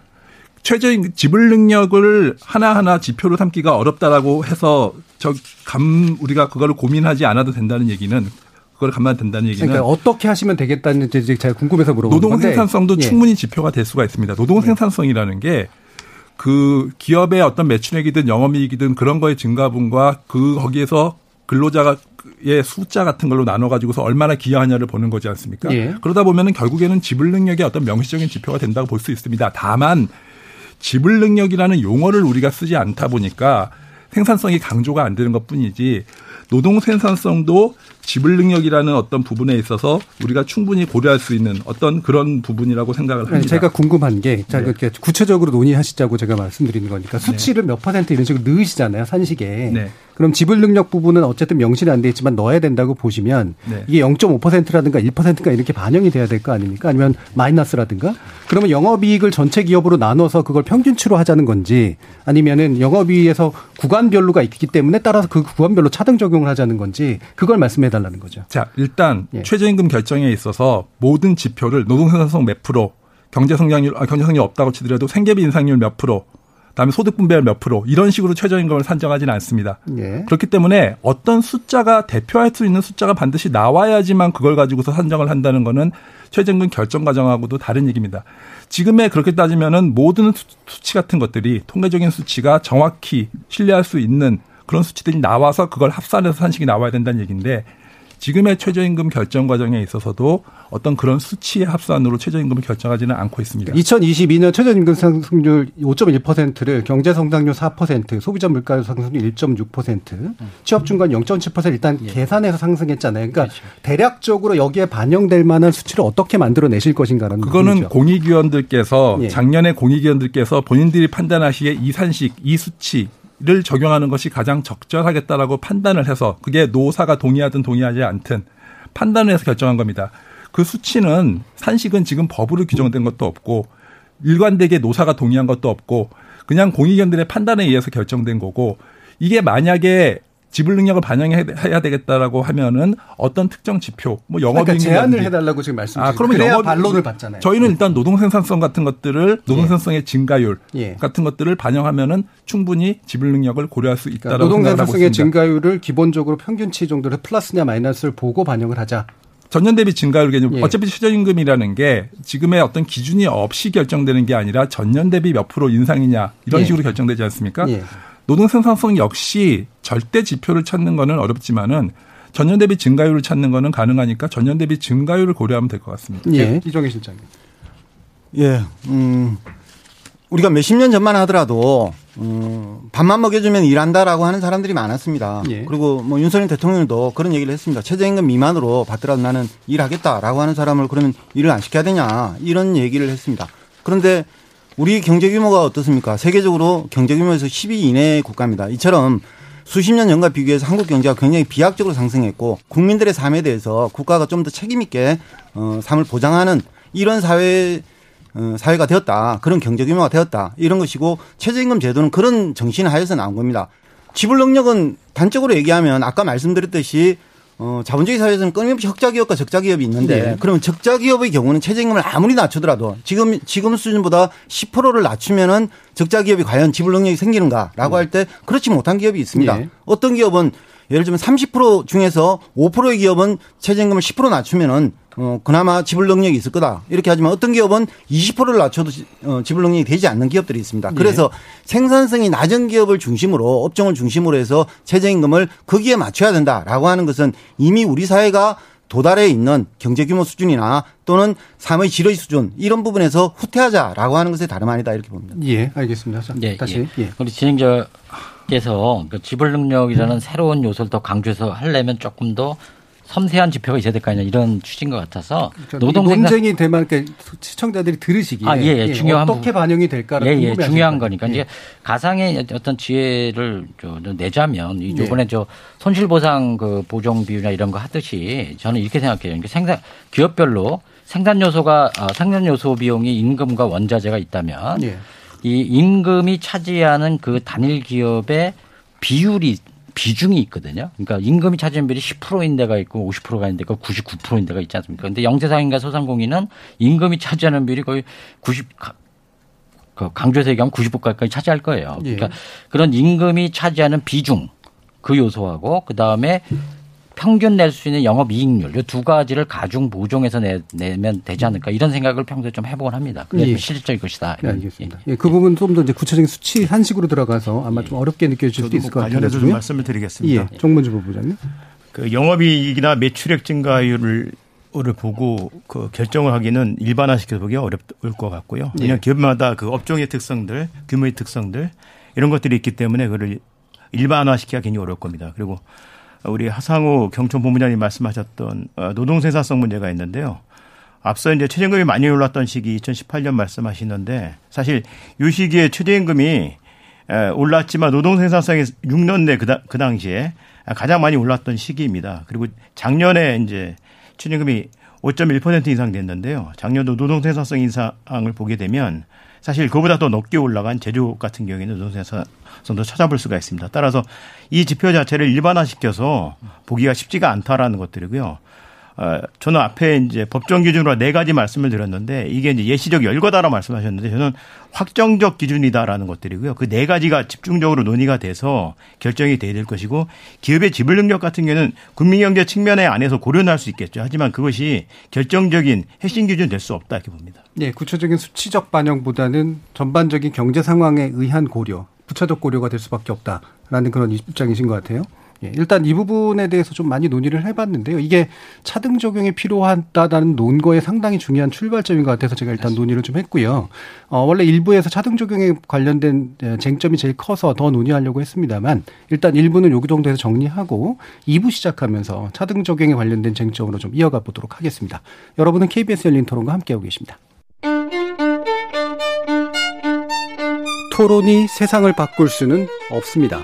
최저임 지불 능력을 하나하나 지표로 삼기가 어렵다라고 해서 저 감 우리가 그거를 고민하지 않아도 된다는 얘기는 그걸 감면 된다는 얘기는 그러니까 어떻게 하시면 되겠다는 이제 제가 궁금해서 물어보는 노동 건데 생산성도 예. 충분히 지표가 될 수가 있습니다. 노동 생산성이라는 게 그 기업의 어떤 매출액이든 영업이익이든 그런 거의 증가분과 그 거기에서 근로자 의 숫자 같은 걸로 나눠 가지고서 얼마나 기여하냐를 보는 거지 않습니까? 예. 그러다 보면은 결국에는 지불 능력의 어떤 명시적인 지표가 된다고 볼 수 있습니다. 다만 지불 능력이라는 용어를 우리가 쓰지 않다 보니까 생산성이 강조가 안 되는 것 뿐이지 노동 생산성도 지불 능력이라는 어떤 부분에 있어서 우리가 충분히 고려할 수 있는 어떤 그런 부분이라고 생각을 합니다. 아니, 제가 궁금한 게, 자, 네. 이렇게 구체적으로 논의하시자고 제가 말씀드리는 거니까 수치를 몇 퍼센트 이런 식으로 넣으시잖아요, 산식에. 네. 그럼 지불 능력 부분은 어쨌든 명시는 안 돼 있지만 넣어야 된다고 보시면 네. 이게 0.5%라든가 1%가 이렇게 반영이 돼야 될 거 아닙니까? 아니면 마이너스라든가? 그러면 영업이익을 전체 기업으로 나눠서 그걸 평균치로 하자는 건지 아니면은 영업이익에서 구간별로가 있기 때문에 따라서 그 구간별로 차등 적용을 하자는 건지 그걸 말씀해 달라는 거죠. 자, 일단 예. 최저임금 결정에 있어서 모든 지표를 노동생산성 몇 프로, 경제성장률, 아, 경제성장률 없다고 치더라도 생계비 인상률 몇 프로, 그다음에 소득 분배율 몇 프로 이런 식으로 최저임금을 산정하지는 않습니다. 예. 그렇기 때문에 어떤 숫자가 대표할 수 있는 숫자가 반드시 나와야지만 그걸 가지고서 산정을 한다는 거는 최저임금 결정 과정하고도 다른 얘기입니다. 지금에 그렇게 따지면은 모든 수- 수치 같은 것들이 통계적인 수치가 정확히 신뢰할 수 있는 그런 수치들이 나와서 그걸 합산해서 산식이 나와야 된다는 얘기인데 지금의 최저임금 결정 과정에 있어서도 어떤 그런 수치의 합산으로 최저임금을 결정하지는 않고 있습니다. 2022년 최저임금 상승률 5.1%를 경제 성장률 4%, 소비자 물가 상승률 1.6%, 취업 중간 0.7% 일단 계산해서 상승했잖아요. 그러니까 대략적으로 여기에 반영될 만한 수치를 어떻게 만들어 내실 것인가라는 그거는 부분이죠. 공익위원들께서 예. 작년에 공익위원들께서 본인들이 판단하시기에 이 산식, 이 수치 를 적용하는 것이 가장 적절하겠다라고 판단을 해서 그게 노사가 동의하든 동의하지 않든 판단을 해서 결정한 겁니다. 그 수치는 산식은 지금 법으로 규정된 것도 없고 일관되게 노사가 동의한 것도 없고 그냥 공익위원들의 판단에 의해서 결정된 거고 이게 만약에 지불 능력을 반영해야 되겠다라고 하면은 어떤 특정 지표, 뭐 영업 그러니까 제안을 해달라고 지금 말씀 아. 그러면 영업 반론을 받잖아요. 저희는 일단 노동 생산성 같은 것들을 노동 생산성의 증가율 예. 같은 것들을 반영하면은 충분히 지불 능력을 고려할 수 있다라고 그러니까 노동 생산성의. 증가율을 기본적으로 평균치 정도로 플러스냐 마이너스를 보고 반영을 하자. 전년 대비 증가율 개념 예. 어차피 최저임금이라는 게 지금의 어떤 기준이 없이 결정되는 게 아니라 전년 대비 몇 프로 인상이냐 이런 예. 식으로 결정되지 않습니까? 예. 노동 생산성 역시 절대 지표를 찾는 거는 어렵지만은 전년 대비 증가율을 찾는 거는 가능하니까 전년 대비 증가율을 고려하면 될 것 같습니다. 예. 이종희 실장님. 예, 음, 우리가 몇십 년 전만 하더라도, 음, 밥만 먹여주면 일한다라고 하는 사람들이 많았습니다. 예. 그리고 뭐 윤석열 대통령도 그런 얘기를 했습니다. 최저임금 미만으로 받더라도 나는 일하겠다라고 하는 사람을 그러면 일을 안 시켜야 되냐 이런 얘기를 했습니다. 그런데 우리 경제 규모가 어떻습니까? 세계적으로 경제 규모에서 10위 이내의 국가입니다. 이처럼 수십 년 전과 비교해서 한국 경제가 굉장히 비약적으로 상승했고 국민들의 삶에 대해서 국가가 좀 더 책임 있게 어, 삶을 보장하는 이런 사회 어, 사회가 되었다. 그런 경제 규모가 되었다. 이런 것이고 최저임금 제도는 그런 정신을 하에서 나온 겁니다. 지불 능력은 단적으로 얘기하면 아까 말씀드렸듯이 어, 자본주의 사회에서는 끊임없이 흑자 기업과 적자 기업이 있는데 네. 그러면 적자 기업의 경우는 최저임금을 아무리 낮추더라도 지금 지금 수준보다 10%를 낮추면은 적자 기업이 과연 지불 능력이 생기는가라고 할때 그렇지 못한 기업이 있습니다. 예. 어떤 기업은 예를 들면 30% 중에서 5%의 기업은 최저임금을 10% 낮추면은 어 그나마 지불 능력이 있을 거다 이렇게 하지만 어떤 기업은 20%를 낮춰도 지- 어, 지불 능력이 되지 않는 기업들이 있습니다. 그래서 생산성이 낮은 기업을 중심으로 업종을 중심으로 해서 최저임금을 거기에 맞춰야 된다라고 하는 것은 이미 우리 사회가 도달해 있는 경제 규모 수준이나 또는 삶의 질의 수준 이런 부분에서 후퇴하자라고 하는 것에 다름 아니다 이렇게 봅니다. 예, 알겠습니다. 자, 예, 다시. 예. 우리 진행자께서 그 지불 능력이라는 새로운 요소를 더 강조해서 하려면 조금 더 섬세한 지표가 있어야 될 거 아니냐 이런 취지인 것 같아서 노동 생산 논쟁이 되면 그러니까 시청자들이 들으시기에 아, 예, 예, 중요한 어떻게 부분. 반영이 될까를 예, 예, 중요한. 거니까 예. 이제 가상의 어떤 지혜를 저 내자면 이 예. 저 손실 보상 그 보정 비율이나 이런 거 하듯이 저는 이렇게 생각해요. 이게 생산 기업별로 생산 요소가 어, 생산 요소 비용이 임금과 원자재가 있다면 예. 이 임금이 차지하는 그 단일 기업의 비율이 비중이 있거든요. 그러니까 임금이 차지하는 비율이 10%인 데가 있고 50%가 있는 데가 99%인 데가 있지 않습니까? 근데 영세상인가 소상공인은 임금이 차지하는 비율이 거의 90, 그 강조해서 얘기하면 90%까지 차지할 거예요. 예. 그러니까 그런 임금이 차지하는 비중 그 요소하고 그 다음에 평균 낼 수 있는 영업 이익률 이 두 가지를 가중 보정해서 내, 내면 되지 않을까 이런 생각을 평소에 좀 해보곤 합니다. 그게 예. 좀 실질적인 것이다. 네, 알겠습니다. 예, 그 부분 좀 더 이제 구체적인 수치 한식으로 들어가서 아마 좀 어렵게 느껴질 수도 있을 뭐것 같아요. 관련해서 좀 말씀을 드리겠습니다. 예, 정문주 부부장님. 그 영업이익이나 매출액 증가율을 를 보고 그 결정을 하기는 일반화시켜 보기 어려울 것 같고요. 예. 왜냐하면 기업마다 그 업종의 특성들, 규모의 특성들 이런 것들이 있기 때문에 그를 일반화시키기가 굉장히 어려울 겁니다. 그리고 우리 하상우 경총본부장님 말씀하셨던 어, 노동생산성 문제가 있는데요. 앞서 이제 최저임금이 많이 올랐던 시기 2018년 말씀하시는데 사실 이 시기에 최저임금이 에, 올랐지만 노동생산성이 6년 내 그 당시에 가장 많이 올랐던 시기입니다. 그리고 작년에 이제 최저임금이 5.1% 이상 됐는데요. 작년도 노동생산성 인상을 보게 되면 사실 그보다 더 높게 올라간 제조업 같은 경우에는 노동생산성도 찾아볼 수가 있습니다. 따라서 이 지표 자체를 일반화시켜서 보기가 쉽지가 않다라는 것들이고요. 어, 저는 앞에 이제 법정 기준으로 네 가지 말씀을 드렸는데 이게 이제 예시적 열거다라 말씀하셨는데 저는 확정적 기준이다라는 것들이고요. 그 네 가지가 집중적으로 논의가 돼서 결정이 돼야 될 것이고 기업의 지불 능력 같은 경우는 국민경제 측면에 안에서 고려할 수 있겠죠. 하지만 그것이 결정적인 핵심 기준 될 수 없다 이렇게 봅니다. 예, 구체적인 수치적 반영보다는 전반적인 경제 상황에 의한 고려, 부차적 고려가 될 수밖에 없다라는 그런 입장이신 것 같아요. 예, 일단 이 부분에 대해서 좀 많이 논의를 해봤는데요. 이게 차등 적용이 필요하다는 논거에 상당히 중요한 출발점인 것 같아서 제가 일단 논의를 좀 했고요. 어, 원래 일부에서 차등 적용에 관련된 예, 쟁점이 제일 커서 더 논의하려고 했습니다만 일단 일부는 요 정도에서 정리하고 2부 시작하면서 차등 적용에 관련된 쟁점으로 좀 이어가 보도록 하겠습니다. 여러분은 KBS 열린 토론과 함께하고 계십니다. 토론이 세상을 바꿀 수는 없습니다.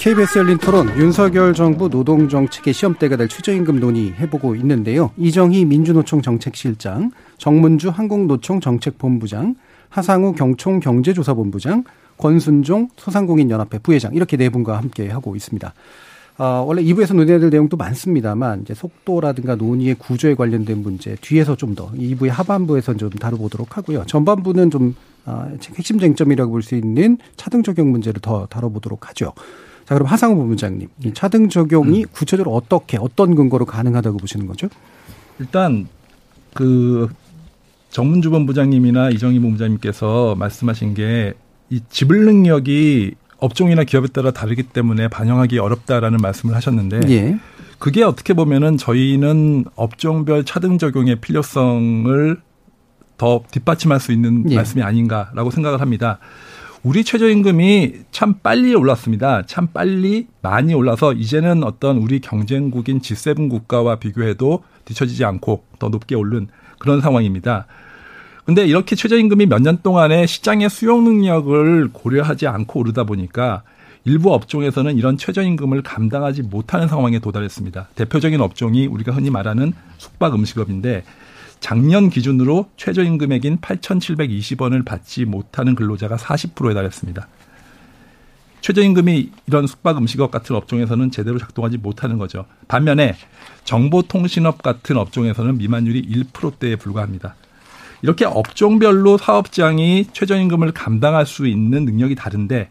KBS 열린 토론 윤석열 정부 노동정책의 시험대가 될 최저임금 논의 해보고 있는데요. 이정희 민주노총 정책실장, 정문주 한국노총 정책본부장, 하상우 경총 경제조사본부장, 권순종 소상공인연합회 부회장 이렇게 네 분과 함께 하고 있습니다. 어, 원래 2부에서 논의해야 될 내용도 많습니다만 이제 속도라든가 논의의 구조에 관련된 문제 뒤에서 좀 더 2부의 하반부에서 좀 다뤄보도록 하고요. 전반부는 좀 어, 핵심 쟁점이라고 볼 수 있는 차등 적용 문제를 더 다뤄보도록 하죠. 자, 그럼 하상우 본부장님, 이 차등 적용이 구체적으로 어떻게 어떤 근거로 가능하다고 보시는 거죠? 일단 그 정문주 본부장님이나 이정희 본부장님께서 말씀하신 게 이 지불 능력이 업종이나 기업에 따라 다르기 때문에 반영하기 어렵다라는 말씀을 하셨는데 예. 그게 어떻게 보면은 저희는 업종별 차등 적용의 필요성을 더 뒷받침할 수 있는 예. 말씀이 아닌가라고 생각을 합니다. 우리 최저임금이 참 빨리 올랐습니다. 참 빨리 많이 올라서 이제는 어떤 우리 경쟁국인 G7 국가와 비교해도 뒤처지지 않고 더 높게 오른 그런 상황입니다. 근데 이렇게 최저임금이 몇 년 동안에 시장의 수용 능력을 고려하지 않고 오르다 보니까 일부 업종에서는 이런 최저임금을 감당하지 못하는 상황에 도달했습니다. 대표적인 업종이 우리가 흔히 말하는 숙박 음식업인데 작년 기준으로 최저임금액인 8,720원을 받지 못하는 근로자가 40%에 달했습니다. 최저임금이 이런 숙박 음식업 같은 업종에서는 제대로 작동하지 못하는 거죠. 반면에 정보통신업 같은 업종에서는 미만율이 1%대에 불과합니다. 이렇게 업종별로 사업장이 최저임금을 감당할 수 있는 능력이 다른데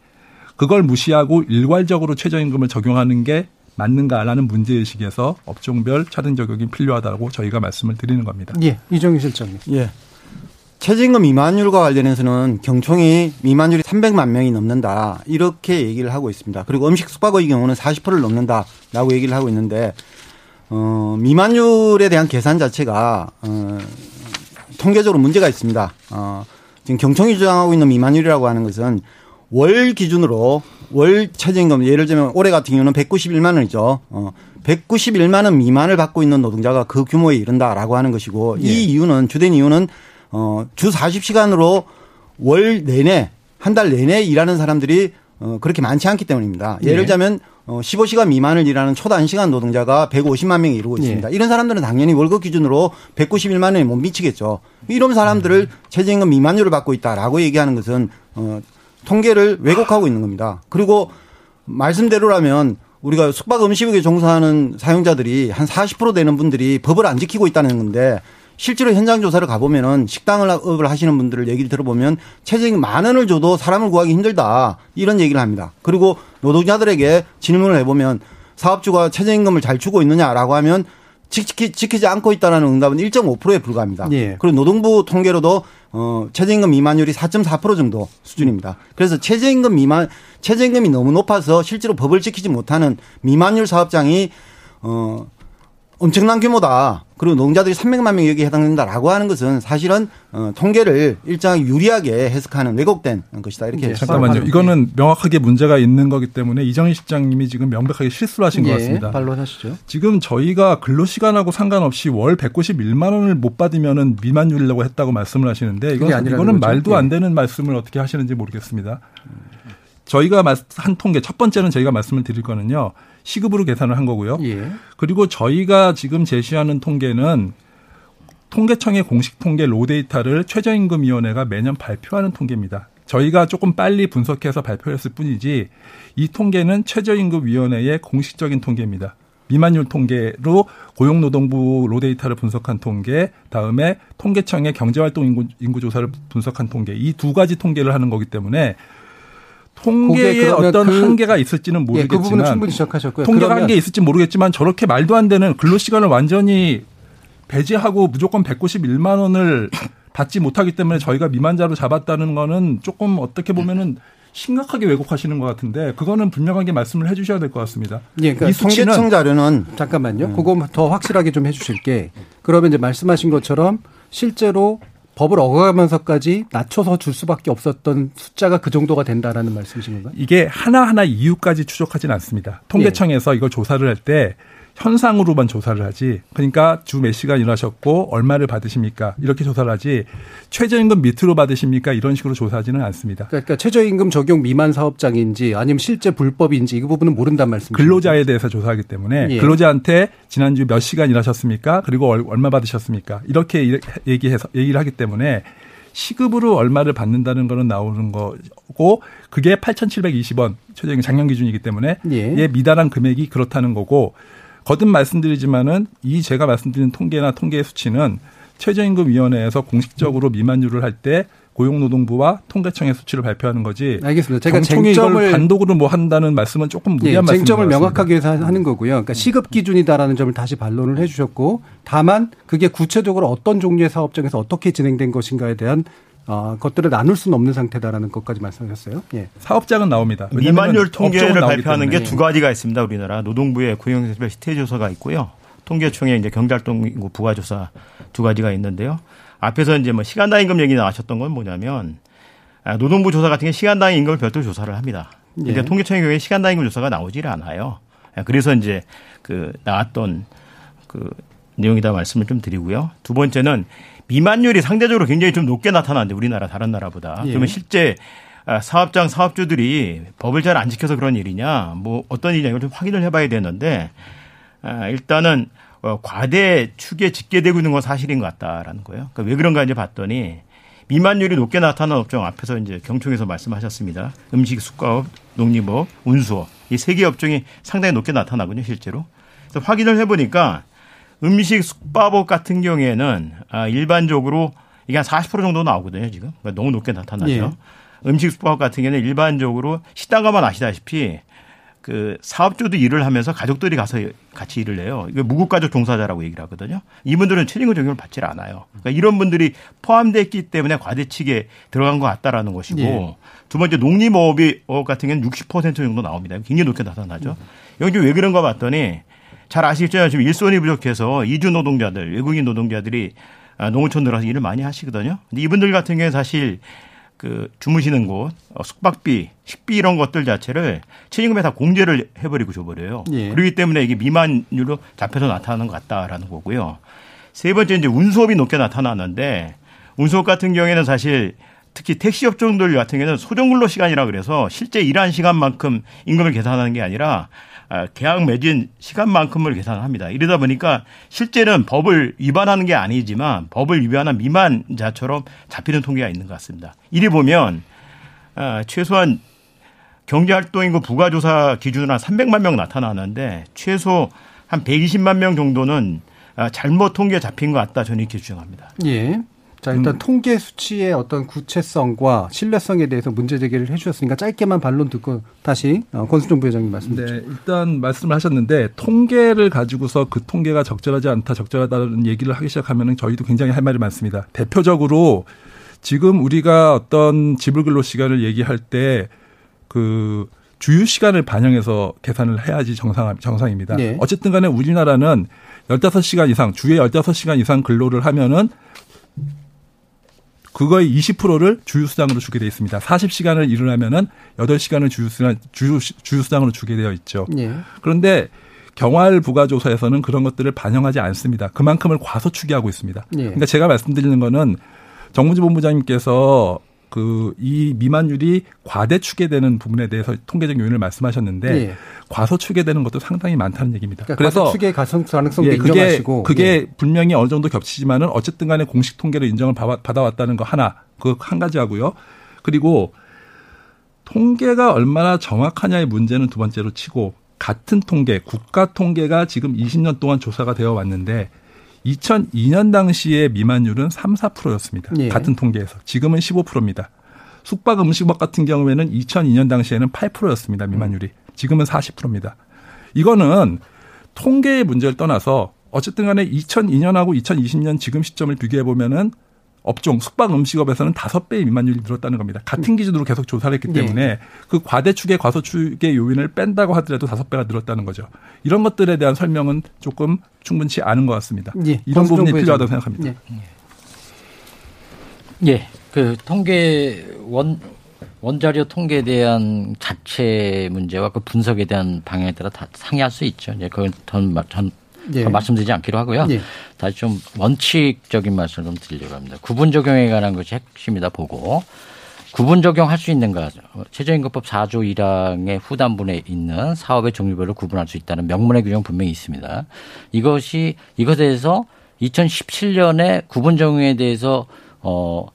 그걸 무시하고 일괄적으로 최저임금을 적용하는 게 맞는가라는 문제의식에서 업종별 차등 적용이 필요하다고 저희가 말씀을 드리는 겁니다. 예, 이정희 실장님. 예. 최저임금 미만율과 관련해서는 경총이 미만율이 300만 명이 넘는다 이렇게 얘기를 하고 있습니다. 그리고 음식 숙박의 경우는 40%를 넘는다라고 얘기를 하고 있는데 어, 미만율에 대한 계산 자체가 어, 통계적으로 문제가 있습니다. 어, 지금 경총이 주장하고 있는 미만율이라고 하는 것은 월 기준으로 월 최저임금 예를 들면 올해 같은 경우는 191만 원이죠. 어, 191만 원 미만을 받고 있는 노동자가 그 규모에 이른다라고 하는 것이고 예. 이 이유는 주된 이유는 어, 주 40시간으로 월 내내 한 달 내내 일하는 사람들이 어, 그렇게 많지 않기 때문입니다. 예를 예. 들자면 어, 15시간 미만을 일하는 초단시간 노동자가 150만 명이 이루고 있습니다. 예. 이런 사람들은 당연히 월급 기준으로 191만 원에 못 미치겠죠. 이런 사람들을 최저임금 미만율을 받고 있다라고 얘기하는 것은 어, 통계를 왜곡하고 있는 겁니다. 그리고 말씀대로라면 우리가 숙박 음식에 종사하는 사용자들이 한 40% 되는 분들이 법을 안 지키고 있다는 건데 실제로 현장 조사를 가보면은 식당을 업을 하시는 분들을 얘기를 들어보면 최저임금 만 원을 줘도 사람을 구하기 힘들다 이런 얘기를 합니다. 그리고 노동자들에게 질문을 해보면 사업주가 최저임금을 잘 주고 있느냐라고 하면 지키, 지키지 않고 있다는 응답은 1.5%에 불과합니다. 예. 그리고 노동부 통계로도 어, 최저임금 미만율이 4.4% 정도 수준입니다. 그래서 최저임금 미만 최저임금이 너무 높아서 실제로 법을 지키지 못하는 미만율 사업장이 어 엄청난 규모다. 그리고 노동자들이 300만 명이 여기에 해당된다라고 하는 것은 사실은 어, 통계를 일정 유리하게 해석하는 왜곡된 것이다. 이렇게 네, 잠깐만요. 이거는 명확하게 문제가 있는 거기 때문에 이정희 실장님이 지금 명백하게 실수를 하신 것 예, 같습니다. 반론하시죠. 지금 저희가 근로 시간하고 상관없이 월 191만 원을 못 받으면은 미만율이라고 했다고 말씀을 하시는데 이건, 이거는. 말도 예. 안 되는 말씀을 어떻게 하시는지 모르겠습니다. 저희가 말- 한 통계 첫 번째는 저희가 말씀을 드릴 거는요. 시급으로 계산을 한 거고요. 예. 그리고 저희가 지금 제시하는 통계는 통계청의 공식 통계 로데이터를 최저임금위원회가 매년 발표하는 통계입니다. 저희가 조금 빨리 분석해서 발표했을 뿐이지 이 통계는 최저임금위원회의 공식적인 통계입니다. 미만율 통계로 고용노동부 로데이터를 분석한 통계, 다음에 통계청의 경제활동 인구, 인구조사를 분석한 통계, 이 두 가지 통계를 하는 거기 때문에 통계에 어떤 그- 한계가 있을지는 예, 그 모르겠지만 부분은 충분히 지적하셨고요. 통계가 한계 있을지 모르겠지만 저렇게 말도 안 되는 근로 시간을 완전히 배제하고 무조건 191만 원을 받지 못하기 때문에 저희가 미만자로 잡았다는 거는 조금 어떻게 보면은 심각하게 왜곡하시는 것 같은데 그거는 분명하게 말씀을 해주셔야 될 것 같습니다. 예, 그러니까 이 통계청 자료는 잠깐만요. 그거 더 확실하게 좀 해주실 게. 그러면 이제 말씀하신 것처럼 실제로 법을 어겨가면서까지 낮춰서 줄 수밖에 없었던 숫자가 그 정도가 된다라는 말씀이신 건가요? 이게 하나하나 이유까지 추적하진 않습니다. 통계청에서 이걸 조사를 할때 현상으로만 조사를 하지. 그러니까 주 몇 시간 일하셨고 얼마를 받으십니까? 이렇게 조사를 하지. 최저임금 밑으로 받으십니까? 이런 식으로 조사하지는 않습니다. 그러니까 최저임금 적용 미만 사업장인지 아니면 실제 불법인지 이 부분은 모른단 말씀이죠. 근로자에 대해서 조사하기 때문에 예. 근로자한테 지난주 몇 시간 일하셨습니까? 그리고 얼- 얼마 받으셨습니까? 이렇게 일- 얘기해서 얘기를 하기 때문에 시급으로 얼마를 받는다는 거는 나오는 거고 그게 8,720원 최저임금 작년 기준이기 때문에 예. 예, 미달한 금액이 그렇다는 거고 거듭 말씀드리지만은 이 제가 말씀드린 통계나 통계 수치는 최저임금위원회에서 공식적으로 미만율을 할 때 고용노동부와 통계청의 수치를 발표하는 거지. 알겠습니다. 제가 쟁점을- 단독으로 뭐 한다는 말씀은 조금 예, 무리한 말씀인 쟁점을 것 같습니다. 명확하게 해서 하는 거고요. 그러니까 시급 기준이다라는 점을 다시 반론을 해주셨고, 다만 그게 구체적으로 어떤 종류의 사업장에서 어떻게 진행된 것인가에 대한 어, 것들을 나눌 수는 없는 상태다라는 것까지 말씀하셨어요. 예. 사업장은 나옵니다. 미만율 통계를 발표하는. 게 두 가지가 있습니다. 우리나라 노동부의 고용세별 시태 조사가 있고요. 통계청의 이제 경제활동 인구 부가 조사 두 가지가 있는데요. 앞에서 이제 뭐 시간당 임금 얘기 나왔었던 건 뭐냐면 아, 노동부 조사 같은 게 시간당 임금을 별도로 조사를 합니다. 근데 예. 통계청의 경우에 시간당 임금 조사가 나오질 않아요. 아, 그래서 이제 그 나왔던 그 내용이다 말씀을 좀 드리고요. 두 번째는 미만율이 상대적으로 굉장히 좀 높게 나타나는데 우리나라 다른 나라보다. 예. 그러면 실제 아, 사업장 사업주들이 법을 잘 안 지켜서 그런 일이냐, 뭐 어떤 일이냐 이걸 좀 확인을 해봐야 되는데 아, 일단은 어, 과대 축에 집계되고 있는 건 사실인 것 같다라는 거예요. 그러니까 왜 그런가 이제 봤더니 미만율이 높게 나타난 업종 앞에서 이제 경총에서 말씀하셨습니다. 음식, 숙가업, 농림업, 운수업 이 세 개 업종이 상당히 높게 나타나거든요, 실제로. 그래서 확인을 해보니까 음식, 숙박업 같은 경우에는 아, 일반적으로 이게 한 40% 정도 나오거든요, 지금. 그러니까 너무 높게 나타나죠. 예. 음식, 숙박업 같은 경우는 일반적으로 식당 가면 아시다시피 그 사업주도 일을 하면서 가족들이 가서 같이 일을 해요. 이거 무급가족 종사자라고 얘기를 하거든요. 이분들은 최저임금 적용을 받질 않아요. 그러니까 이런 분들이 포함됐기 때문에 과대치가 들어간 것 같다라는 것이고 예. 두 번째 농림어업 같은 경우는 60% 정도 나옵니다. 굉장히 높게 나타나죠. 여기 왜 그런가 봤더니 잘 아시겠지만 지금 일손이 부족해서 이주 노동자들, 외국인 노동자들이 아, 농어촌 들어가서 일을 많이 하시거든요. 근데 이분들 같은 경우에 사실 그 주무시는 곳, 어, 숙박비, 식비 이런 것들 자체를 최저임금에 다 공제를 해버리고 줘버려요. 예. 그렇기 때문에 이게 미만율로 잡혀서 나타나는 것 같다라는 거고요. 세 번째 이제 운수업이 높게 나타나는데 운수업 같은 경우에는 사실 특히 택시 업종들 같은 경우에는 소정 근로 시간이라 그래서 실제 일한 시간만큼 임금을 계산하는 게 아니라 아, 계약 맺은 시간만큼을 계산합니다. 이러다 보니까 실제는 법을 위반하는 게 아니지만 법을 위반한 미만자처럼 잡히는 통계가 있는 것 같습니다. 이리 보면 아, 최소한 경제활동인구 부가조사 기준으로 한 300만 명 나타나는데 최소 한 120만 명 정도는 아, 잘못 통계 잡힌 것 같다 저는 이렇게 주장합니다. 예. 자, 일단 통계 수치의 어떤 구체성과 신뢰성에 대해서 문제 제기를 해주셨으니까 짧게만 반론 듣고 다시 어, 권수정 부회장님 말씀 네, 드리죠. 일단 말씀을 하셨는데 통계를 가지고서 그 통계가 적절하지 않다, 적절하다는 얘기를 하기 시작하면 저희도 굉장히 할 말이 많습니다. 대표적으로 지금 우리가 어떤 지불근로 시간을 얘기할 때 그 주유 시간을 반영해서 계산을 해야지 정상 정상입니다. 네. 어쨌든 간에 우리나라는 15시간 이상, 주에 15시간 이상 근로를 하면은 그거의 20%를 주유수당으로 주게 되어 있습니다. 40시간을 일을 하면은 8시간을 주유수당, 주유, 주유수당으로 주게 되어 있죠. 예. 그런데 경활 부가조사에서는 그런 것들을 반영하지 않습니다. 그만큼을 과소추계하고 있습니다. 예. 그러니까 제가 말씀드리는 거는 정무지 본부장님께서 그 이 미만율이 과대 추계되는 부분에 대해서 통계적 요인을 말씀하셨는데 예. 과소 추계되는 것도 상당히 많다는 얘기입니다. 그러니까 그래서 추계 가성 가능성도 예, 그게 인정하시고 그게 예. 분명히 어느 정도 겹치지만은 어쨌든 간에 공식 통계로 인정을 받아- 받아왔다는 거 하나 그 한 가지 하고요. 그리고 통계가 얼마나 정확하냐의 문제는 두 번째로 치고 같은 통계, 국가 통계가 지금 20년 동안 조사가 되어 왔는데 2002년 당시의 미만율은 3, 4%였습니다. 예. 같은 통계에서. 지금은 15%입니다. 숙박 음식업 같은 경우에는 2002년 당시에는 8%였습니다. 미만율이. 지금은 40%입니다. 이거는 통계의 문제를 떠나서 어쨌든 간에 2002년하고 2020년 지금 시점을 비교해 보면은 업종 숙박 음식업에서는 다섯 배의 미만율이 늘었다는 겁니다. 같은 기준으로 계속 조사를 했기 네. 때문에 그 과대축의 과소축의 요인을 뺀다고 하더라도 다섯 배가 늘었다는 거죠. 이런 것들에 대한 설명은 조금 충분치 않은 것 같습니다. 예. 이런 부분이. 필요하다고 생각합니다. 예. 예, 그 통계 원 원자료 통계에 대한 자체 문제와 그 분석에 대한 방향에 따라 다 상이할 수 있죠. 이제 그건 전, 전 예. 더 말씀드리지 않기로 하고요. 예. 다시 좀 원칙적인 말씀을 좀 드리려고 합니다. 구분 적용에 관한 것이 핵심이다 보고 구분 적용할 수 있는가? 최저임금법 4조 1항의 후단부에 있는 사업의 종류별로 구분할 수 있다는 명문의 규정 분명히 있습니다. 이것이 이것에 대해서 2017년에 구분 적용에 대해서 어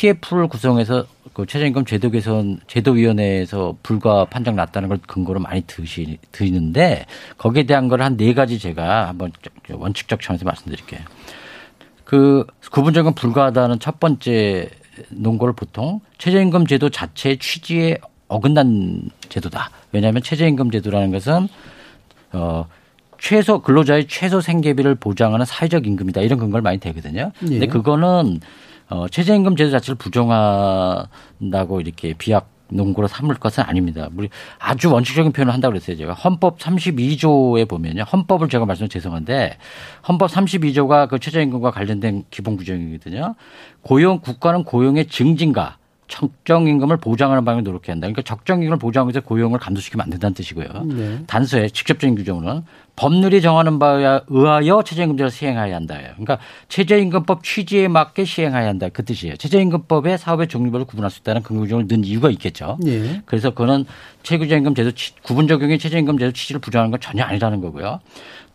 TF를 구성해서 그 최저임금 제도 개선 제도위원회에서 불가 판정 났다는 걸 근거로 많이 드시 드리는데 거기에 대한 걸 한 네 가지 제가 한번 원칙적 차원에서 말씀드릴게요. 그 구분적인 불가하다는 첫 번째 논거를 보통 최저임금 제도 자체의 취지에 어긋난 제도다. 왜냐하면 최저임금 제도라는 것은 어 최소 근로자의 최소 생계비를 보장하는 사회적 임금이다 이런 근거를 많이 대거든요. 근데 예. 그거는 어 최저임금 제도 자체를 부정한다고 이렇게 비약 논거로 삼을 것은 아닙니다. 우리 아주 원칙적인 표현을 한다고 그랬어요. 제가 헌법 32조에 보면요. 헌법을 제가 말씀 죄송한데 헌법 32조가 그 최저임금과 관련된 기본 규정이거든요. 고용 국가는 고용의 증진과 적정 임금을 보장하는 방향을 노력해야 한다. 그러니까 적정 임금을 보장해서 고용을 감소시키면 안 된다는 뜻이고요. 네. 단서에 직접적인 규정으로는 법률이 정하는 바에 의하여 최저임금제를 시행해야 한다예요. 그러니까 최저임금법 취지에 맞게 시행해야 한다 그 뜻이에요. 최저임금법에 사업의 종류별로 구분할 수 있다는 근거 규정을 넣은 이유가 있겠죠. 예. 그래서 그거는 최저임금 제도 취- 구분 적용이 최저임금 제도 취지를 부정하는 건 전혀 아니라는 거고요.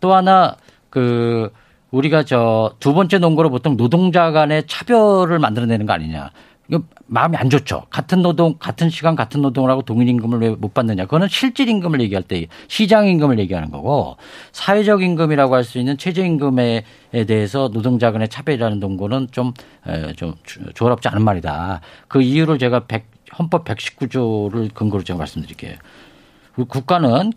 또 하나 그 우리가 저 두 번째 논거로 보통 노동자 간의 차별을 만들어내는 거 아니냐. 이거 마음이 안 좋죠. 같은 노동, 같은 시간, 같은 노동을 하고 동일 임금을 왜 못 받느냐. 그거는 실질 임금을 얘기할 때 시장 임금을 얘기하는 거고 사회적 임금이라고 할 수 있는 최저 임금에 대해서 노동자 간의 차별이라는 논거는 좀, 에, 좀 조- 조화롭지 않은 말이다. 그 이유를 제가 100, 헌법 119조를 근거로 제가 말씀드릴게요. 국가는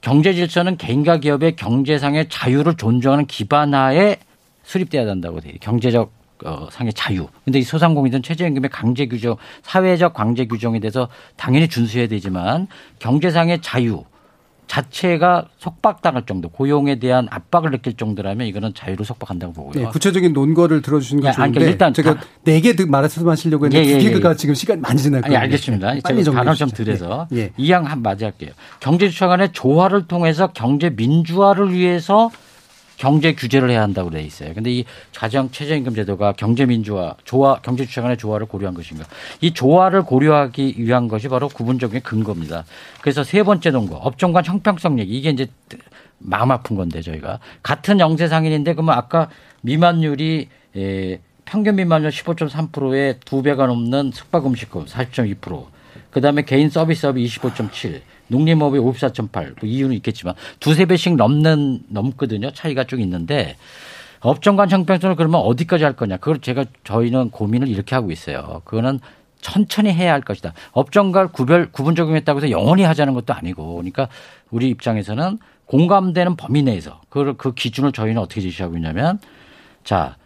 경제 질서는 개인과 기업의 경제상의 자유를 존중하는 기반하에 수립돼야 된다고 돼요. 경제적 어, 상의 자유. 근데 이 소상공인들은 최저임금의 강제 규정, 사회적 강제 규정에 대해서 당연히 준수해야 되지만 경제상의 자유, 자체가 속박당할 정도, 고용에 대한 압박을 느낄 정도라면 이거는 자유로 속박한다고 보고요. 네, 구체적인 논거를 들어주시는 건 예, 아니, 좋은데 그러니까 일단 제가 다- 네개 말씀하시려고 했는데 예, 예, 두 예. 개가 지금 시간이 많이 지났거든요. 아니 알겠습니다. 빨리 제가 정리해 단어 좀. 드려서 예, 예. 이양 한 맞이할게요. 경제주차간의 조화를 통해서 경제 민주화를 위해서 경제 규제를 해야 한다고 돼 있어요. 근데 이 가정 최저임금 제도가 경제 민주화, 조화, 경제 주차간의 조화를 고려한 것인가? 이 조화를 고려하기 위한 것이 바로 구분적인 근거입니다. 그래서 세 번째 논거, 업종 간 형평성 얘기 이게 이제 마음 아픈 건데 저희가 같은 영세 상인인데 그러면 아까 미만율이 에, 평균 미만율 15.3%에 두 배가 넘는 숙박 음식업 40.2%. 그다음에 개인 서비스업이 25.7, 농림업이 54.8. 뭐 이유는 있겠지만 두세 배씩 넘는 넘거든요. 차이가 쭉 있는데 업종 간 형평성을 그러면 어디까지 할 거냐? 그걸 제가 저희는 고민을 이렇게 하고 있어요. 그거는 천천히 해야 할 것이다. 업종 간 구별 구분 적용했다고 해서 영원히 하자는 것도 아니고, 그러니까 우리 입장에서는 공감되는 범위 내에서 그, 그 기준을 저희는 어떻게 제시하고 있냐면, 자